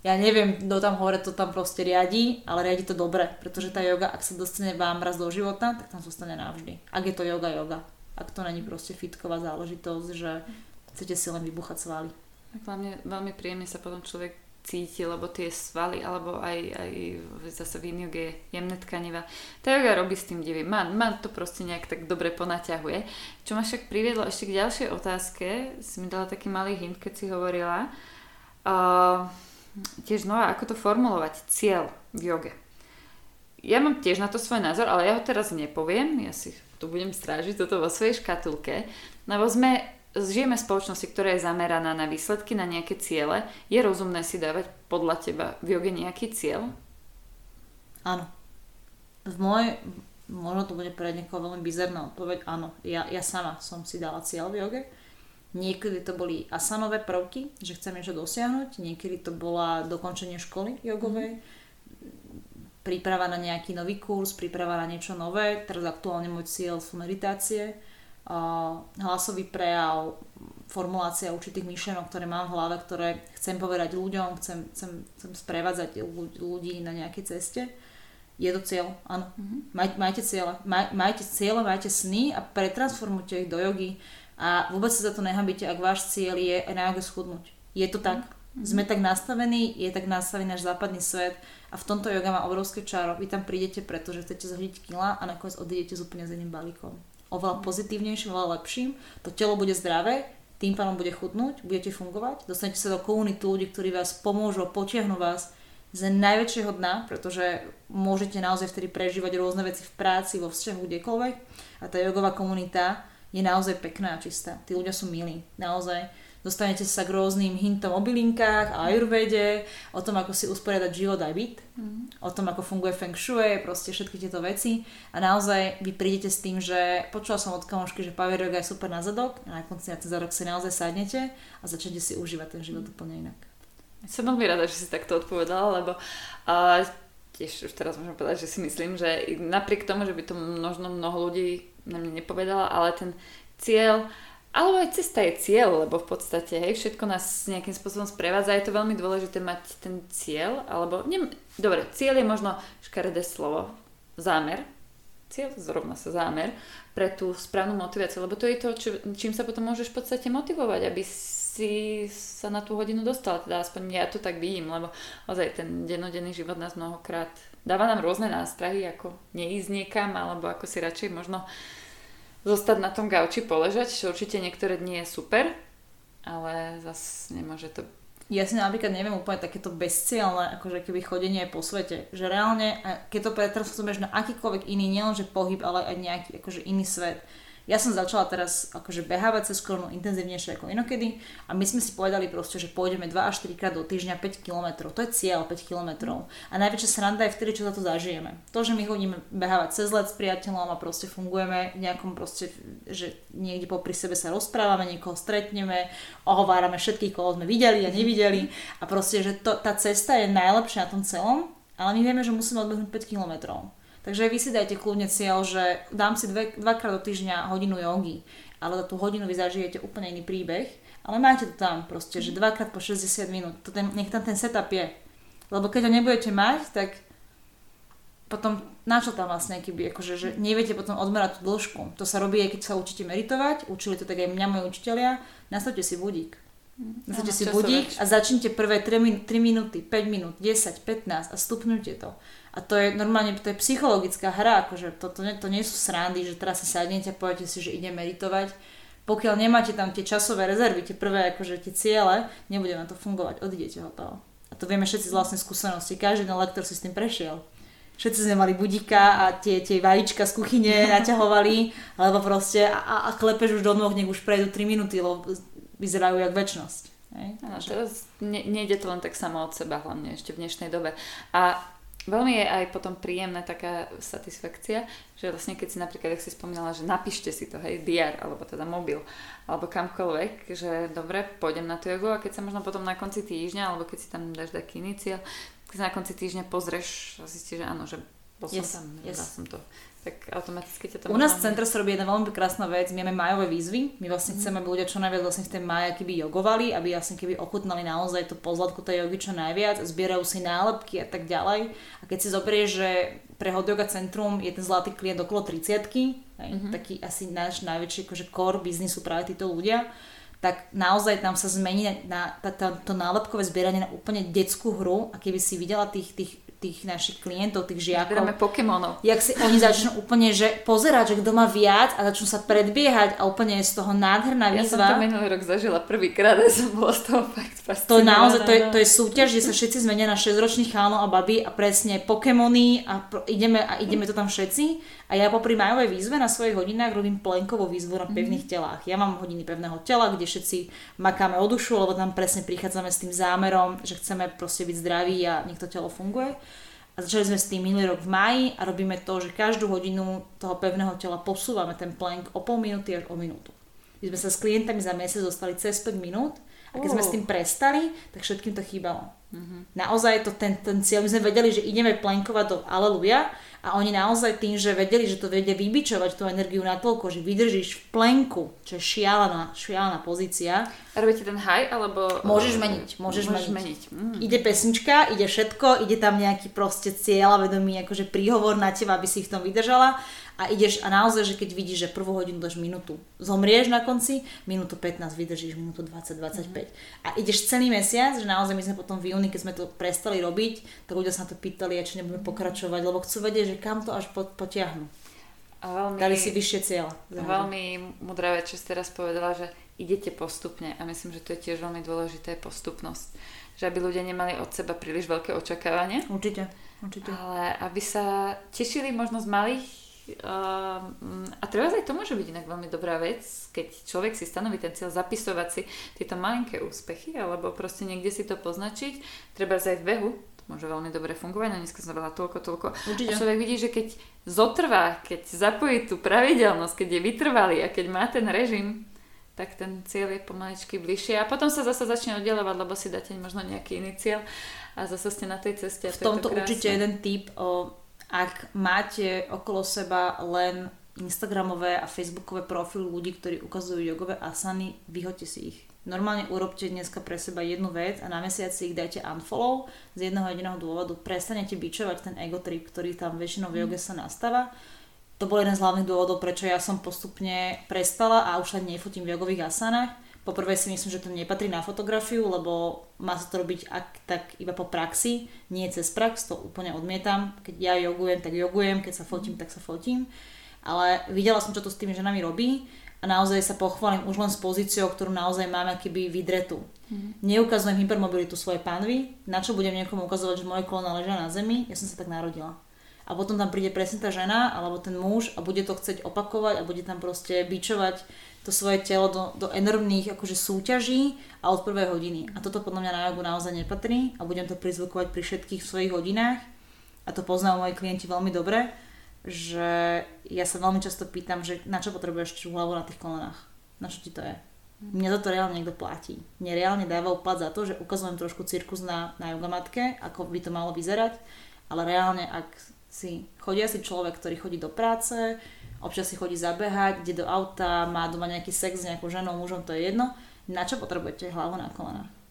ja neviem, kto tam hore to tam proste riadi, ale riadi to dobre, pretože tá yoga, ak sa dostane vám raz do života, tak tam zostane navždy. Ak je to yoga, yoga. ak to není proste fitková záležitosť, že chcete si len vybuchať svaly. Tak hlavne veľmi príjemne sa potom človek cíti, lebo tie svaly, alebo aj, aj zase v je jemné tkaniva. Tá yoga robí s tým divy. Man, man to proste nejak tak dobre ponaťahuje. Čo ma však priviedlo ešte k ďalšej otázke, si mi dala taký malý hint, keď si hovorila. Uh, tiež znova, ako to formulovať? Cieľ v joge. Ja mám tiež na to svoj názor, ale ja ho teraz nepoviem. Ja si tu budem strážiť toto vo svojej škatulke. Lebo sme žijeme v spoločnosti, ktorá je zameraná na výsledky, na nejaké ciele. Je rozumné si dávať podľa teba v joge nejaký cieľ? Áno. V mojej, možno to bude pre niekoho veľmi bizarná odpoveď, áno. Ja, ja sama som si dala cieľ v joge. Niekedy to boli asanové prvky, že chcem niečo dosiahnuť, niekedy to bola dokončenie školy jogovej, mm. príprava na nejaký nový kurz, príprava na niečo nové. Teraz aktuálne môj cieľ sú meditácie hlasový prejav, formulácia určitých myšlenok, ktoré mám v hlave, ktoré chcem povedať ľuďom, chcem, chcem, chcem sprevádzať ľudí na nejakej ceste. Je to cieľ, áno. Mm-hmm. Maj, majte cieľe. Maj, majte cieľe, majte sny a pretransformujte ich do jogy a vôbec sa za to nehabíte, ak váš cieľ je na joge schudnúť. Je to tak. Mm-hmm. Sme tak nastavení, je tak nastavený náš západný svet a v tomto yoga má obrovské čaro. Vy tam prídete, pretože chcete zhodiť kila a nakoniec odídete s úplne s jedným balíkom oveľa pozitívnejším, oveľa lepším. To telo bude zdravé, tým pádom bude chudnúť, budete fungovať, dostanete sa do komunity ľudí, ktorí vás pomôžu, potiahnu vás z najväčšieho dna, pretože môžete naozaj vtedy prežívať rôzne veci v práci, vo vzťahu, kdekoľvek. A tá jogová komunita je naozaj pekná a čistá. Tí ľudia sú milí, naozaj dostanete sa k rôznym hintom o bylinkách a ajurvede, o tom, ako si usporiadať život aj byt, mm. o tom, ako funguje feng shui, proste všetky tieto veci a naozaj vy prídete s tým, že počula som od kamošky, že power yoga je super na zadok a na konci na ten zadok si naozaj sadnete a začnete si užívať ten život mm. úplne inak. Som veľmi rada, že si takto odpovedala, lebo uh, tiež už teraz môžem povedať, že si myslím, že napriek tomu, že by to možno mnoho ľudí na mne nepovedala, ale ten cieľ alebo aj cesta je cieľ, lebo v podstate hej, všetko nás nejakým spôsobom sprevádza. Je to veľmi dôležité mať ten cieľ, alebo... Ne, dobre, cieľ je možno škaredé slovo. Zámer. Cieľ zrovna sa zámer pre tú správnu motiváciu, lebo to je to, čo, čím sa potom môžeš v podstate motivovať, aby si sa na tú hodinu dostal. Teda aspoň ja to tak vidím, lebo ozaj ten dennodenný život nás mnohokrát dáva nám rôzne nástrahy, ako neísť niekam, alebo ako si radšej možno uh, zostať na tom gauči poležať, čo určite niektoré dni je super, ale zase nemôže to ja si napríklad neviem úplne takéto bezcielne, akože keby chodenie po svete. Že reálne, keď to pretransformuješ na akýkoľvek iný, nielenže pohyb, ale aj nejaký akože iný svet, ja som začala teraz akože behávať cez korunu intenzívnejšie ako inokedy a my sme si povedali proste, že pôjdeme 2 až 4 krát do týždňa 5 km. To je cieľ 5 km. A najväčšia sranda je vtedy, čo za to zažijeme. To, že my chodíme behávať cez let s priateľom a proste fungujeme v nejakom proste, že niekde popri sebe sa rozprávame, niekoho stretneme, ohovárame všetkých, koho sme videli a nevideli a proste, že to, tá cesta je najlepšia na tom celom, ale my vieme, že musíme odbehnúť 5 kilometrov. Takže vy si dajte kľudne cieľ, že dám si dve, dvakrát do týždňa hodinu jogy, ale za tú hodinu vy zažijete úplne iný príbeh, ale máte to tam proste, že dvakrát po 60 minút, to ten, nech tam ten setup je. Lebo keď ho nebudete mať, tak potom na čo tam vlastne, keby, akože, že neviete potom odmerať tú dĺžku. To sa robí aj keď sa učíte meditovať, učili to tak aj mňa moji učiteľia, nastavte si budík. Nastavte si budík a začnite prvé 3, min- 3 minúty, 5 minút, 10, 15 a stupnite to. A to je normálne, to je psychologická hra, akože to, to, to nie sú srandy, že teraz si sadnete a poviete si, že ide meditovať. Pokiaľ nemáte tam tie časové rezervy, tie prvé akože tie ciele, nebude na to fungovať, odidete hotovo. A to vieme všetci z vlastnej skúsenosti, každý ten lektor si s tým prešiel. Všetci sme mali budíka a tie, tie vajíčka z kuchyne naťahovali, alebo proste a, a klepeš už do nôh, nech už prejdú 3 minúty, lebo vyzerajú jak väčnosť. A teraz ne, nejde to len tak samo od seba, hlavne ešte v dnešnej dobe. A Veľmi je aj potom príjemná taká satisfakcia, že vlastne keď si napríklad, ak si spomínala, že napíšte si to, hej, diar, alebo teda mobil, alebo kamkoľvek, že dobre, pôjdem na tú jogu a keď sa možno potom na konci týždňa, alebo keď si tam dáš taký iniciál, keď sa na konci týždňa pozrieš a zistíš, že áno, že bol som yes, tam, yes. som to tak automaticky ťa to U nás v centre sa robí jedna veľmi krásna vec, my máme majové výzvy, my vlastne chceme, aby ľudia čo najviac vlastne v tej maja keby jogovali, aby vlastne keby ochutnali naozaj to pozladku tej jogy čo najviac, zbierajú si nálepky a tak ďalej. A keď si zoberieš, že pre Hot Yoga Centrum je ten zlatý klient okolo 30 mm-hmm. taký asi náš najväčší akože core biznisu práve títo ľudia, tak naozaj tam sa zmení na, na, na to nálepkové zbieranie na úplne detskú hru a keby si videla tých, tých tých našich klientov, tých žiakov. Zbierame Pokémonov. Jak si oni začnú úplne, že pozerať, že kto má viac a začnú sa predbiehať a úplne je z toho nádherná výzva. Ja som to minulý rok zažila prvýkrát a som bola z toho fakt fascinovaná. To je naozaj, to je, to je súťaž, kde sa všetci zmenia na 6-ročných chálnov a baby a presne Pokémony a pro, ideme, a ideme to tam všetci. A ja popri majovej výzve na svojich hodinách robím plenkovú výzvu na pevných mm-hmm. telách. Ja mám hodiny pevného tela, kde všetci makáme o dušu, lebo tam presne prichádzame s tým zámerom, že chceme proste byť zdraví a nech to telo funguje. A začali sme s tým minulý rok v maji a robíme to, že každú hodinu toho pevného tela posúvame ten plank o pol minúty až o minútu. My sme sa s klientami za mesiac dostali cez 5 minút a keď oh. sme s tým prestali, tak všetkým to chýbalo. Mm-hmm. Naozaj to ten, ten cieľ, my sme vedeli, že ideme plankovať do Aleluja a oni naozaj tým, že vedeli, že to vedia vybičovať tú energiu na toľko, že vydržíš v plenku, čo je šialená, šialená pozícia. Robíte ten high, alebo... Môžeš meniť, môžeš, môžeš meniť. meniť. Mm. Ide pesnička, ide všetko, ide tam nejaký proste cieľ a vedomý akože príhovor na teba, aby si v tom vydržala a ideš a naozaj, že keď vidíš, že prvú hodinu dáš minútu, zomrieš na konci, minútu 15 vydržíš, minútu 20, 25 mm. a ideš celý mesiac, že naozaj my sme potom v júni, keď sme to prestali robiť, tak ľudia sa na to pýtali, a či nebudeme pokračovať, lebo chcú vedieť, že kam to až potiahnu. A veľmi, Dali si vyššie cieľa. Veľmi mudrá vec, čo si teraz povedala, že idete postupne a myslím, že to je tiež veľmi dôležité postupnosť. Že aby ľudia nemali od seba príliš veľké očakávanie. Určite. Určite. Ale aby sa tešili možno z malých a treba aj to môže byť inak veľmi dobrá vec, keď človek si stanoví ten cieľ zapisovať si tieto malinké úspechy alebo proste niekde si to poznačiť. Treba aj v behu, to môže veľmi dobre fungovať, no dneska som veľa toľko, toľko. Určite. A človek vidí, že keď zotrvá, keď zapojí tú pravidelnosť, keď je vytrvalý a keď má ten režim, tak ten cieľ je pomaličky bližšie a potom sa zase začne oddelovať, lebo si dáte možno nejaký iný cieľ a zase ste na tej ceste. v tomto určite jeden typ o ak máte okolo seba len Instagramové a Facebookové profily ľudí, ktorí ukazujú jogové asany, vyhoďte si ich. Normálne urobte dneska pre seba jednu vec a na mesiac si ich dajte unfollow z jedného jediného dôvodu. Prestanete bičovať ten ego trip, ktorý tam väčšinou v joge sa nastáva. To bol jeden z hlavných dôvodov, prečo ja som postupne prestala a už sa nefotím v jogových asanách Poprvé si myslím, že to nepatrí na fotografiu, lebo má sa to robiť ak, tak iba po praxi, nie cez prax, to úplne odmietam. Keď ja jogujem, tak jogujem, keď sa fotím, tak sa fotím. Ale videla som, čo to s tými ženami robí a naozaj sa pochválim už len s pozíciou, ktorú naozaj máme keby vydretú. Mm. Neukazujem hypermobilitu svojej pánvy, na čo budem niekomu ukazovať, že moje kolona ležia na zemi, ja som sa tak narodila. A potom tam príde presne tá žena alebo ten muž a bude to chcieť opakovať a bude tam proste bičovať to svoje telo do, do enormných akože súťaží a od prvej hodiny. A toto podľa mňa na jogu naozaj nepatrí a budem to prizvukovať pri všetkých svojich hodinách a to poznajú moji klienti veľmi dobre, že ja sa veľmi často pýtam, že na čo potrebuješ tú hlavu na tých kolenách? Na čo ti to je? Mne toto reálne niekto platí. Mne reálne dáva plat za to, že ukazujem trošku cirkus na, na jogamatke, ako by to malo vyzerať, ale reálne, ak si chodia si človek, ktorý chodí do práce, občas si chodí zabehať, ide do auta, má doma nejaký sex s nejakou ženou, mužom, to je jedno. Na čo potrebujete hlavu na kolenách?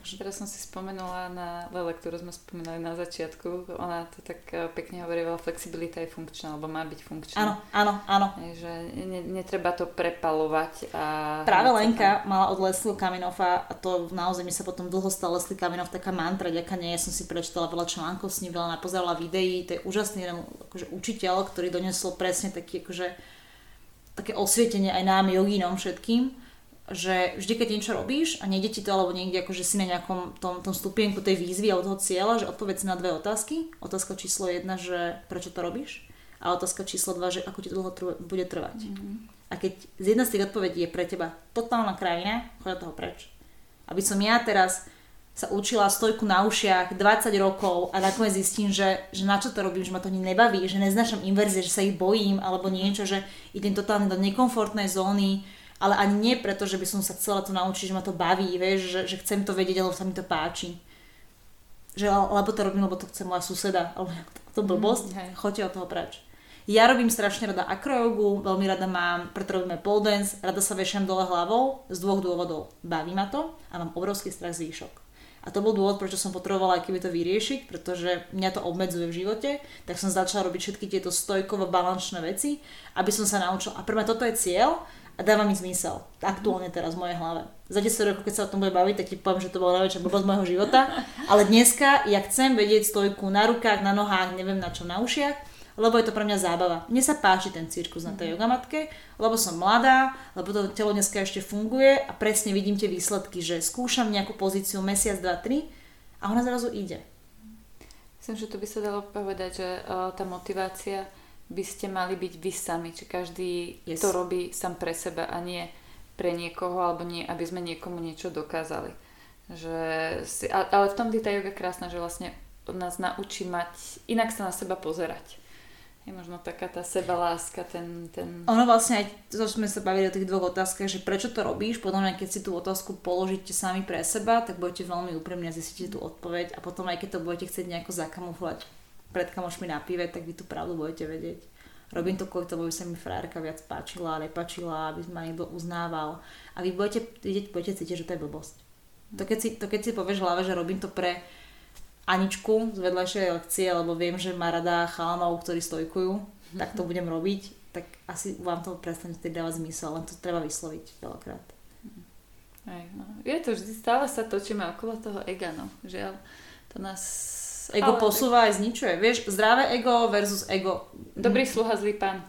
Teraz som si spomenula na Lele, ktorú sme spomínali na začiatku. Ona to tak eh, pekne hovorila, flexibilita je funkčná, alebo má byť funkčná. Áno, áno, áno. Že ne, netreba to prepalovať. A Práve Lenka mala od Leslie Kaminova a to naozaj mi sa potom dlho stala Leslie Kaminov taká mantra, ďaká nie, ja som si prečítala veľa článkov s ním, veľa napozerala videí, to je úžasný jeden akože, učiteľ, ktorý donesol presne taký akože také osvietenie aj nám, jogínom všetkým že vždy, keď niečo robíš a nejde ti to, alebo niekde akože si na nejakom tom, tom stupienku tej výzvy alebo toho cieľa, že odpovedz na dve otázky. Otázka číslo jedna, že prečo to robíš a otázka číslo dva, že ako ti to dlho trv- bude trvať. Mm-hmm. A keď z jedna z tých odpovedí je pre teba totálna krajina, choď toho preč. Aby som ja teraz sa učila stojku na ušiach 20 rokov a nakoniec zistím, že, že na čo to robím, že ma to ani nebaví, že neznášam inverzie, že sa ich bojím alebo niečo, že idem totálne do nekomfortnej zóny, ale ani nie preto, že by som sa chcela to naučiť, že ma to baví, vieš, že, že chcem to vedieť, lebo sa mi to páči. Že, lebo to robím, lebo to chce moja suseda, alebo to blbosť, mm, choďte od toho preč. Ja robím strašne rada akrojogu, veľmi rada mám, preto robíme pole dance, rada sa vešiam dole hlavou z dvoch dôvodov. Baví ma to a mám obrovský strach z výšok. A to bol dôvod, prečo som potrebovala aj keby to vyriešiť, pretože mňa to obmedzuje v živote, tak som začala robiť všetky tieto stojkovo balančné veci, aby som sa naučila. A prvé toto je cieľ a dáva mi zmysel. Aktuálne teraz v mojej hlave. Za 10 rokov, keď sa o tom bude baviť, tak ti poviem, že to bola najväčšia blbosť môjho života. Ale dneska ja chcem vedieť stojku na rukách, na nohách, neviem na čo, na ušiach lebo je to pre mňa zábava. Mne sa páči ten cirkus na tej mhm. jogamatke, lebo som mladá, lebo to telo dneska ešte funguje a presne vidím tie výsledky, že skúšam nejakú pozíciu mesiac, dva, tri a ona zrazu ide. Myslím, že to by sa dalo povedať, že uh, tá motivácia by ste mali byť vy sami, či každý yes. to robí sám pre seba a nie pre niekoho, alebo nie, aby sme niekomu niečo dokázali. Že si, ale v tom je tá yoga krásna, že vlastne nás naučí mať, inak sa na seba pozerať je možno taká tá sebaláska, ten, ten... Ono vlastne aj, to sme sa bavili o tých dvoch otázkach, že prečo to robíš, podľa mňa, keď si tú otázku položíte sami pre seba, tak budete veľmi úprimne a zistíte tú odpoveď a potom aj keď to budete chcieť nejako zakamuflovať pred kamošmi na pive, tak vy tú pravdu budete vedieť. Robím to kvôli tomu, aby sa mi frárka viac páčila, nepačila, aby ma niekto uznával. A vy budete vidieť, budete cítiť, že to je blbosť. To keď si, to keď si povieš hlave, že robím to pre Aničku z vedľajšej lekcie, lebo viem, že má rada chalanov, ktorí stojkujú, tak to budem robiť, tak asi vám to prestane tedy dávať zmysel, len to treba vysloviť veľakrát. Aj, no. Je to vždy, stále sa točíme okolo toho ega, no. Žiaľ, to nás... Ego ale... posúva aj zničuje. Vieš, zdravé ego versus ego. Dobrý sluha, zlý pán.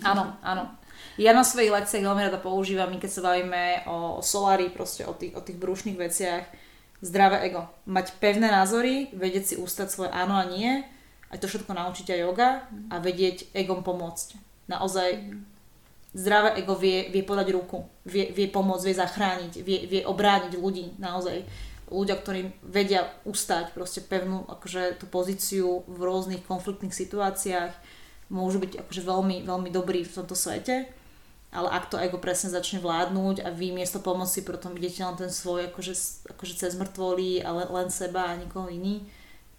Áno, áno. Ja na svojich lekciách veľmi rada používam, keď sa bavíme o, o solári, proste o tých, o tých brúšnych veciach, zdravé ego. Mať pevné názory, vedieť si ústať svoje áno a nie, aj to všetko naučiť aj yoga a vedieť egom pomôcť. Naozaj zdravé ego vie, vie podať ruku, vie, vie pomôcť, vie zachrániť, vie, vie obrániť ľudí, naozaj. Ľudia, ktorí vedia ustať proste pevnú akože, tú pozíciu v rôznych konfliktných situáciách, môžu byť akože veľmi, veľmi dobrí v tomto svete ale ak to ego presne začne vládnuť a vy miesto pomoci potom idete len ten svoj akože, akože cez mŕtvolí a len, len seba a nikoho iný,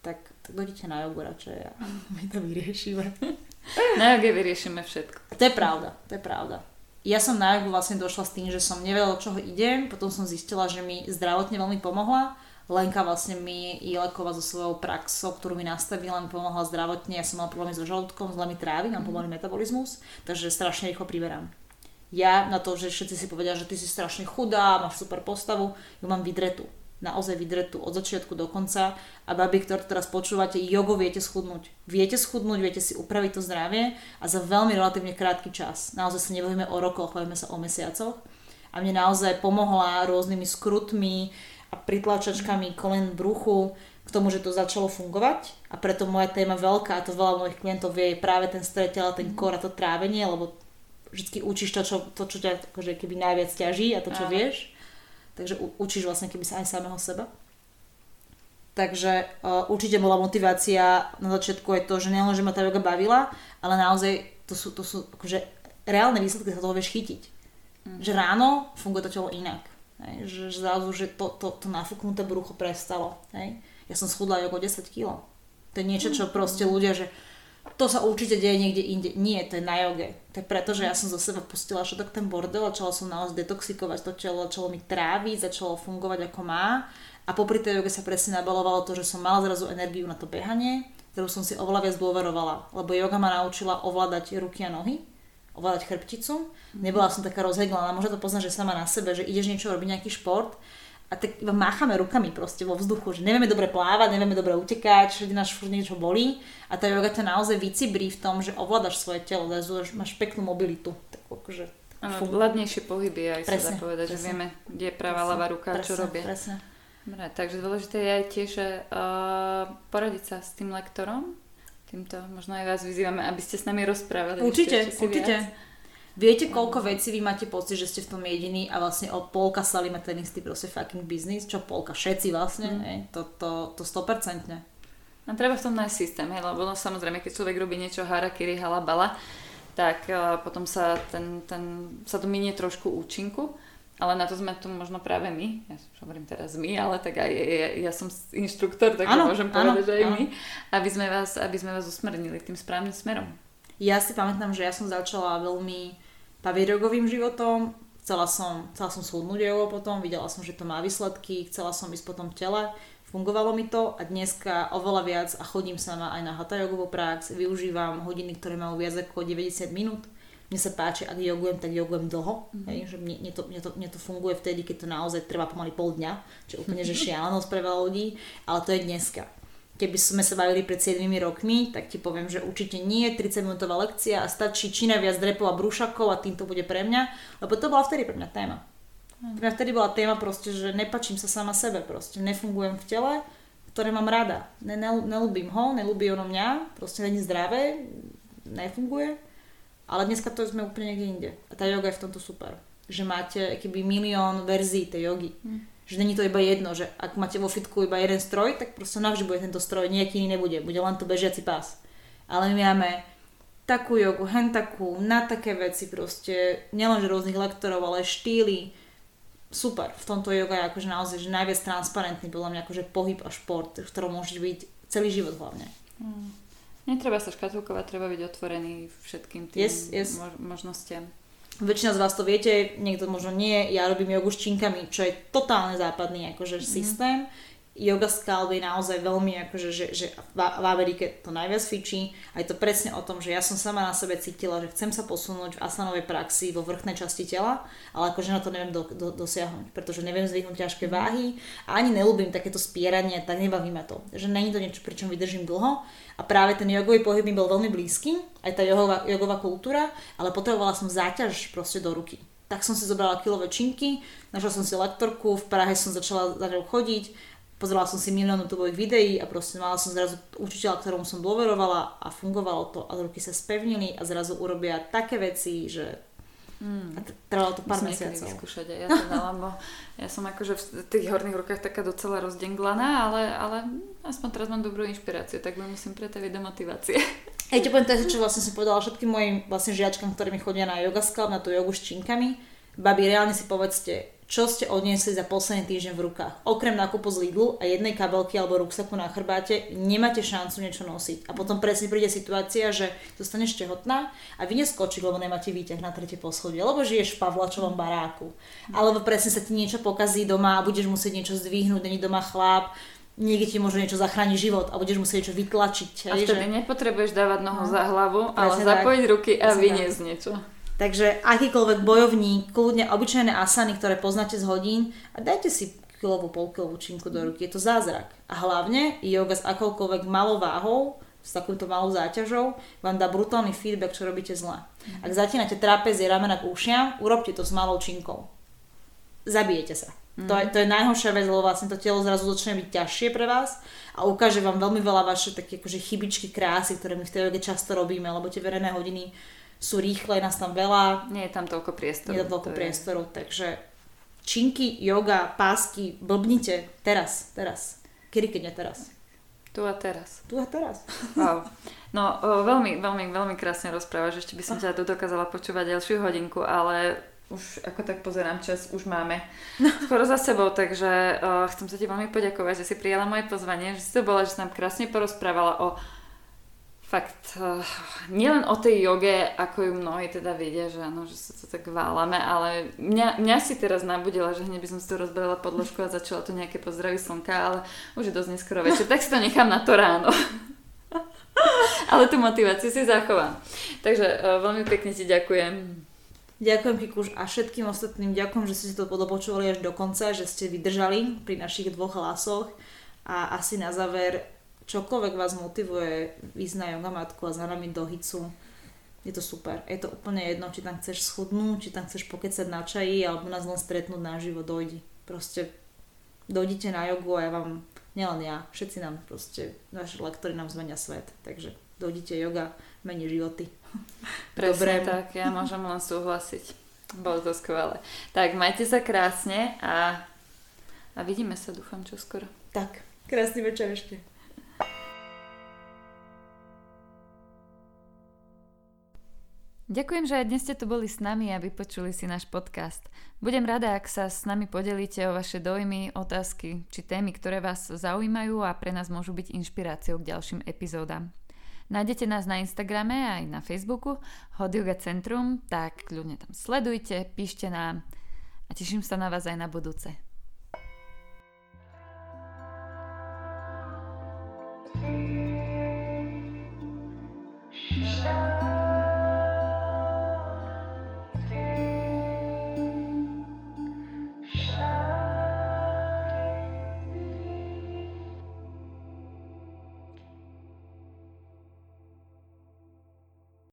tak, tak dojdete na jogu radšej a my to vyriešime. Na joge vyriešime všetko. To je pravda, to je pravda. Ja som na jogu vlastne došla s tým, že som nevedela, čoho idem, potom som zistila, že mi zdravotne veľmi pomohla. Lenka vlastne mi Ilekova so svojou praxou, ktorú mi nastavila, mi pomohla zdravotne. Ja som mala problémy so žalúdkom, zle mi trávy, mám pomalý metabolizmus, takže strašne rýchlo priberám ja na to, že všetci si povedia, že ty si strašne chudá, máš super postavu, ju mám vydretú. Naozaj vydretú od začiatku do konca a babi, ktoré teraz počúvate, jogo viete schudnúť. Viete schudnúť, viete si upraviť to zdravie a za veľmi relatívne krátky čas. Naozaj sa nebavíme o rokoch, bavíme sa o mesiacoch. A mne naozaj pomohla rôznymi skrutmi a pritlačačkami kolen bruchu k tomu, že to začalo fungovať a preto moja téma veľká a to veľa mojich klientov vie je práve ten stretel a ten kor a to trávenie, lebo vždy učíš to, čo, to, čo ťa akože keby najviac ťaží a to, čo Áno. vieš. Takže učíš vlastne keby sa aj samého seba. Takže uh, určite bola motivácia na začiatku aj to, že nielen, že ma tá yoga bavila, ale naozaj to sú, to sú akože reálne výsledky, sa toho vieš chytiť. Mm. Že ráno funguje to telo inak. Hej? Že, že zrazu, že to, to, to nafúknuté brucho prestalo. Hej? Ja som schudla ako 10 kg. To je niečo, čo proste ľudia, že to sa určite deje niekde inde. Nie, to je na joge. To je preto, že ja som zo seba pustila všetok ten bordel, začala som naozaj detoxikovať to telo, začalo mi tráviť, začalo fungovať ako má. A popri tej joge sa presne nabalovalo to, že som mala zrazu energiu na to behanie, ktorú som si oveľa viac dôverovala. Lebo yoga ma naučila ovládať ruky a nohy, ovládať chrbticu. Nebola som taká rozheglaná, možno to poznáš, že sama na sebe, že ideš niečo robiť, nejaký šport a tak iba máchame rukami proste vo vzduchu, že nevieme dobre plávať, nevieme dobre utekať, všade nás furt niečo bolí a tá yoga ťa naozaj vycibrí v tom, že ovládaš svoje telo, máš peknú mobilitu. Tak akože, Áno, hladnejšie pohyby aj presne, sa dá povedať, presne. že vieme, kde je pravá, ľavá ruka, presne, čo robia. Presne. Dobre, takže dôležité je aj tiež uh, poradiť sa s tým lektorom. Týmto možno aj vás vyzývame, aby ste s nami rozprávali. Určite, ešte, určite. Viac. Viete, koľko vecí vy máte pocit, že ste v tom jediní a vlastne o polka stali má ten istý proste fucking business, čo polka, všetci vlastne, mm. hej, to, to, to 100%. A treba v tom nájsť systém, hej, lebo no, samozrejme, keď človek robí niečo harakiri, halabala, tak uh, potom sa, ten, ten, sa to minie trošku účinku, ale na to sme tu možno práve my, ja hovorím teraz my, ale tak aj ja, ja som inštruktor, tak ano, môžem povedať, ano, že aj ano. my, aby sme, vás, aby sme vás usmernili tým správnym smerom. Ja si pamätám, že ja som začala veľmi pavirogovým životom, chcela som, chcela som schudnúť jogo potom, videla som, že to má výsledky, chcela som ísť potom v tele, fungovalo mi to a dneska oveľa viac a chodím sama aj na hatha jogovú prax, využívam hodiny, ktoré majú viac ako 90 minút. Mne sa páči, ak jogujem, tak jogujem dlho. Mm-hmm. Hej, že mne, mne, to, mne, to, mne to funguje vtedy, keď to naozaj trvá pomaly pol dňa, čo úplne že šialenosť pre veľa ľudí, ale to je dneska. Keby sme sa bavili pred 7 rokmi, tak ti poviem, že určite nie 30 minútová lekcia a stačí čina viac drepov a brúšakov a tým to bude pre mňa, lebo to bola vtedy pre mňa téma. Pre mňa vtedy bola téma proste, že nepačím sa sama sebe proste, nefungujem v tele, ktoré mám rada. Ne, ne, nelúbim ho, nelúbi ono mňa, proste není zdravé, nefunguje. Ale dneska to sme úplne niekde inde. A tá yoga je v tomto super. Že máte keby milión verzií tej jogy. Mm. Že není to iba jedno, že ak máte vo fitku iba jeden stroj, tak proste navždy bude tento stroj, nejaký iný nebude. Bude len to bežiaci pás. Ale my máme takú jogu, hen takú, na také veci proste, nielenže rôznych lektorov, ale štýly, super. V tomto yoga je akože naozaj že najviac transparentný podľa mňa akože pohyb a šport, v ktorom môže byť celý život hlavne. Mm. Netreba sa škatulkovať, treba byť otvorený všetkým tým yes, yes. možnostiam. Väčšina z vás to viete, niekto možno nie, ja robím jogu s činkami, čo je totálne západný akože mm. systém yoga je naozaj veľmi akože, že, že v, v Amerike to najviac fičí a je to presne o tom, že ja som sama na sebe cítila, že chcem sa posunúť v asanovej praxi vo vrchnej časti tela, ale akože na to neviem do, do, dosiahnuť, pretože neviem zdvihnúť ťažké mhm. váhy a ani nelúbim takéto spieranie, tak nebaví ma to. Že není to niečo, pričom vydržím dlho a práve ten jogový pohyb mi bol veľmi blízky, aj tá jogová, jogová kultúra, ale potrebovala som záťaž proste do ruky tak som si zobrala kilové činky, našla som si lektorku, v Prahe som začala za chodiť pozerala som si milión YouTubeových videí a proste mala som zrazu učiteľa, ktorom som dôverovala a fungovalo to a ruky sa spevnili a zrazu urobia také veci, že Mm. A trvalo to pár mesiacov. vyskúšať aj ja to dala, bo ja som akože v tých horných rukách taká docela rozdenglaná, ale, ale aspoň teraz mám dobrú inšpiráciu, tak ma musím pretaviť do motivácie. Ja ti poviem to, čo vlastne som povedala všetkým mojim vlastne žiačkám, ktorí mi chodia na yoga scalp, na tú jogu s činkami. Babi, reálne si povedzte, čo ste odniesli za posledný týždeň v rukách. Okrem nákupu z Lidlu a jednej kabelky alebo ruksaku na chrbáte, nemáte šancu niečo nosiť. A potom presne príde situácia, že zostaneš tehotná a vy neskočíš, lebo nemáte výťah na tretie poschodie, lebo žiješ v Pavlačovom baráku. Alebo presne sa ti niečo pokazí doma a budeš musieť niečo zdvihnúť, není doma chlap, niekde ti môže niečo zachrániť život a budeš musieť niečo vytlačiť. A vtedy že... nepotrebuješ dávať nohu no. za hlavu, ale zapojiť ruky a vyniesť niečo. Takže akýkoľvek bojovník, kľudne obyčajné asany, ktoré poznáte z hodín a dajte si kilovú, polkilovú činku do ruky. Je to zázrak. A hlavne yoga s akoukoľvek malou váhou, s takouto malou záťažou, vám dá brutálny feedback, čo robíte zle. Mm. Ak zatínate trapezie, ramena k ušiam, urobte to s malou činkou. Zabijete sa. Mm. To, je, to je najhoršia vec, lebo vlastne to telo zrazu začne byť ťažšie pre vás a ukáže vám veľmi veľa vaše také akože chybičky krásy, ktoré my v tej joge často robíme, lebo tie verejné hodiny sú rýchle, nás tam veľa. Nie je tam toľko priestoru. Nie je tam toľko to priestoru, je... takže činky, yoga, pásky, blbnite teraz, teraz. Kedy keď nie teraz. Tu a teraz. Tu a teraz. Wow. No, o, veľmi, veľmi, veľmi krásne rozprávaš. Ešte by som ťa tu dokázala počúvať ďalšiu hodinku, ale už ako tak pozerám čas, už máme skoro za sebou, takže o, chcem sa ti veľmi poďakovať, že si prijala moje pozvanie, že si to bola, že si nám krásne porozprávala o fakt, uh, nielen o tej joge, ako ju mnohí teda vedia, že áno, že sa to tak válame, ale mňa, mňa si teraz nabudila, že hneď by som si to rozbalila podložku a začala tu nejaké pozdravy slnka, ale už je dosť neskoro večer, tak si to nechám na to ráno. ale tú motiváciu si zachovám. Takže uh, veľmi pekne ti ďakujem. Ďakujem Kikuš a všetkým ostatným ďakujem, že ste to dopočúvali až do konca, že ste vydržali pri našich dvoch hlasoch a asi na záver čokoľvek vás motivuje ísť na yoga matku a za nami do hicu, je to super. Je to úplne jedno, či tam chceš schudnúť, či tam chceš pokecať na čaji, alebo nás len stretnúť na živo, dojdi. Proste dojdite na jogu a ja vám, nielen ja, všetci nám proste, naši lektory nám zmenia svet. Takže dojdite yoga, mení životy. Presne Dobre. tak, ja môžem len súhlasiť. Bolo to skvelé. Tak, majte sa krásne a, a vidíme sa, dúfam, čo skoro. Tak, krásny večer ešte. Ďakujem, že aj dnes ste tu boli s nami a vypočuli si náš podcast. Budem rada, ak sa s nami podelíte o vaše dojmy, otázky či témy, ktoré vás zaujímajú a pre nás môžu byť inšpiráciou k ďalším epizódam. Nájdete nás na Instagrame aj na Facebooku Hot Yoga Centrum, tak Ľudne tam sledujte, píšte nám a teším sa na vás aj na budúce.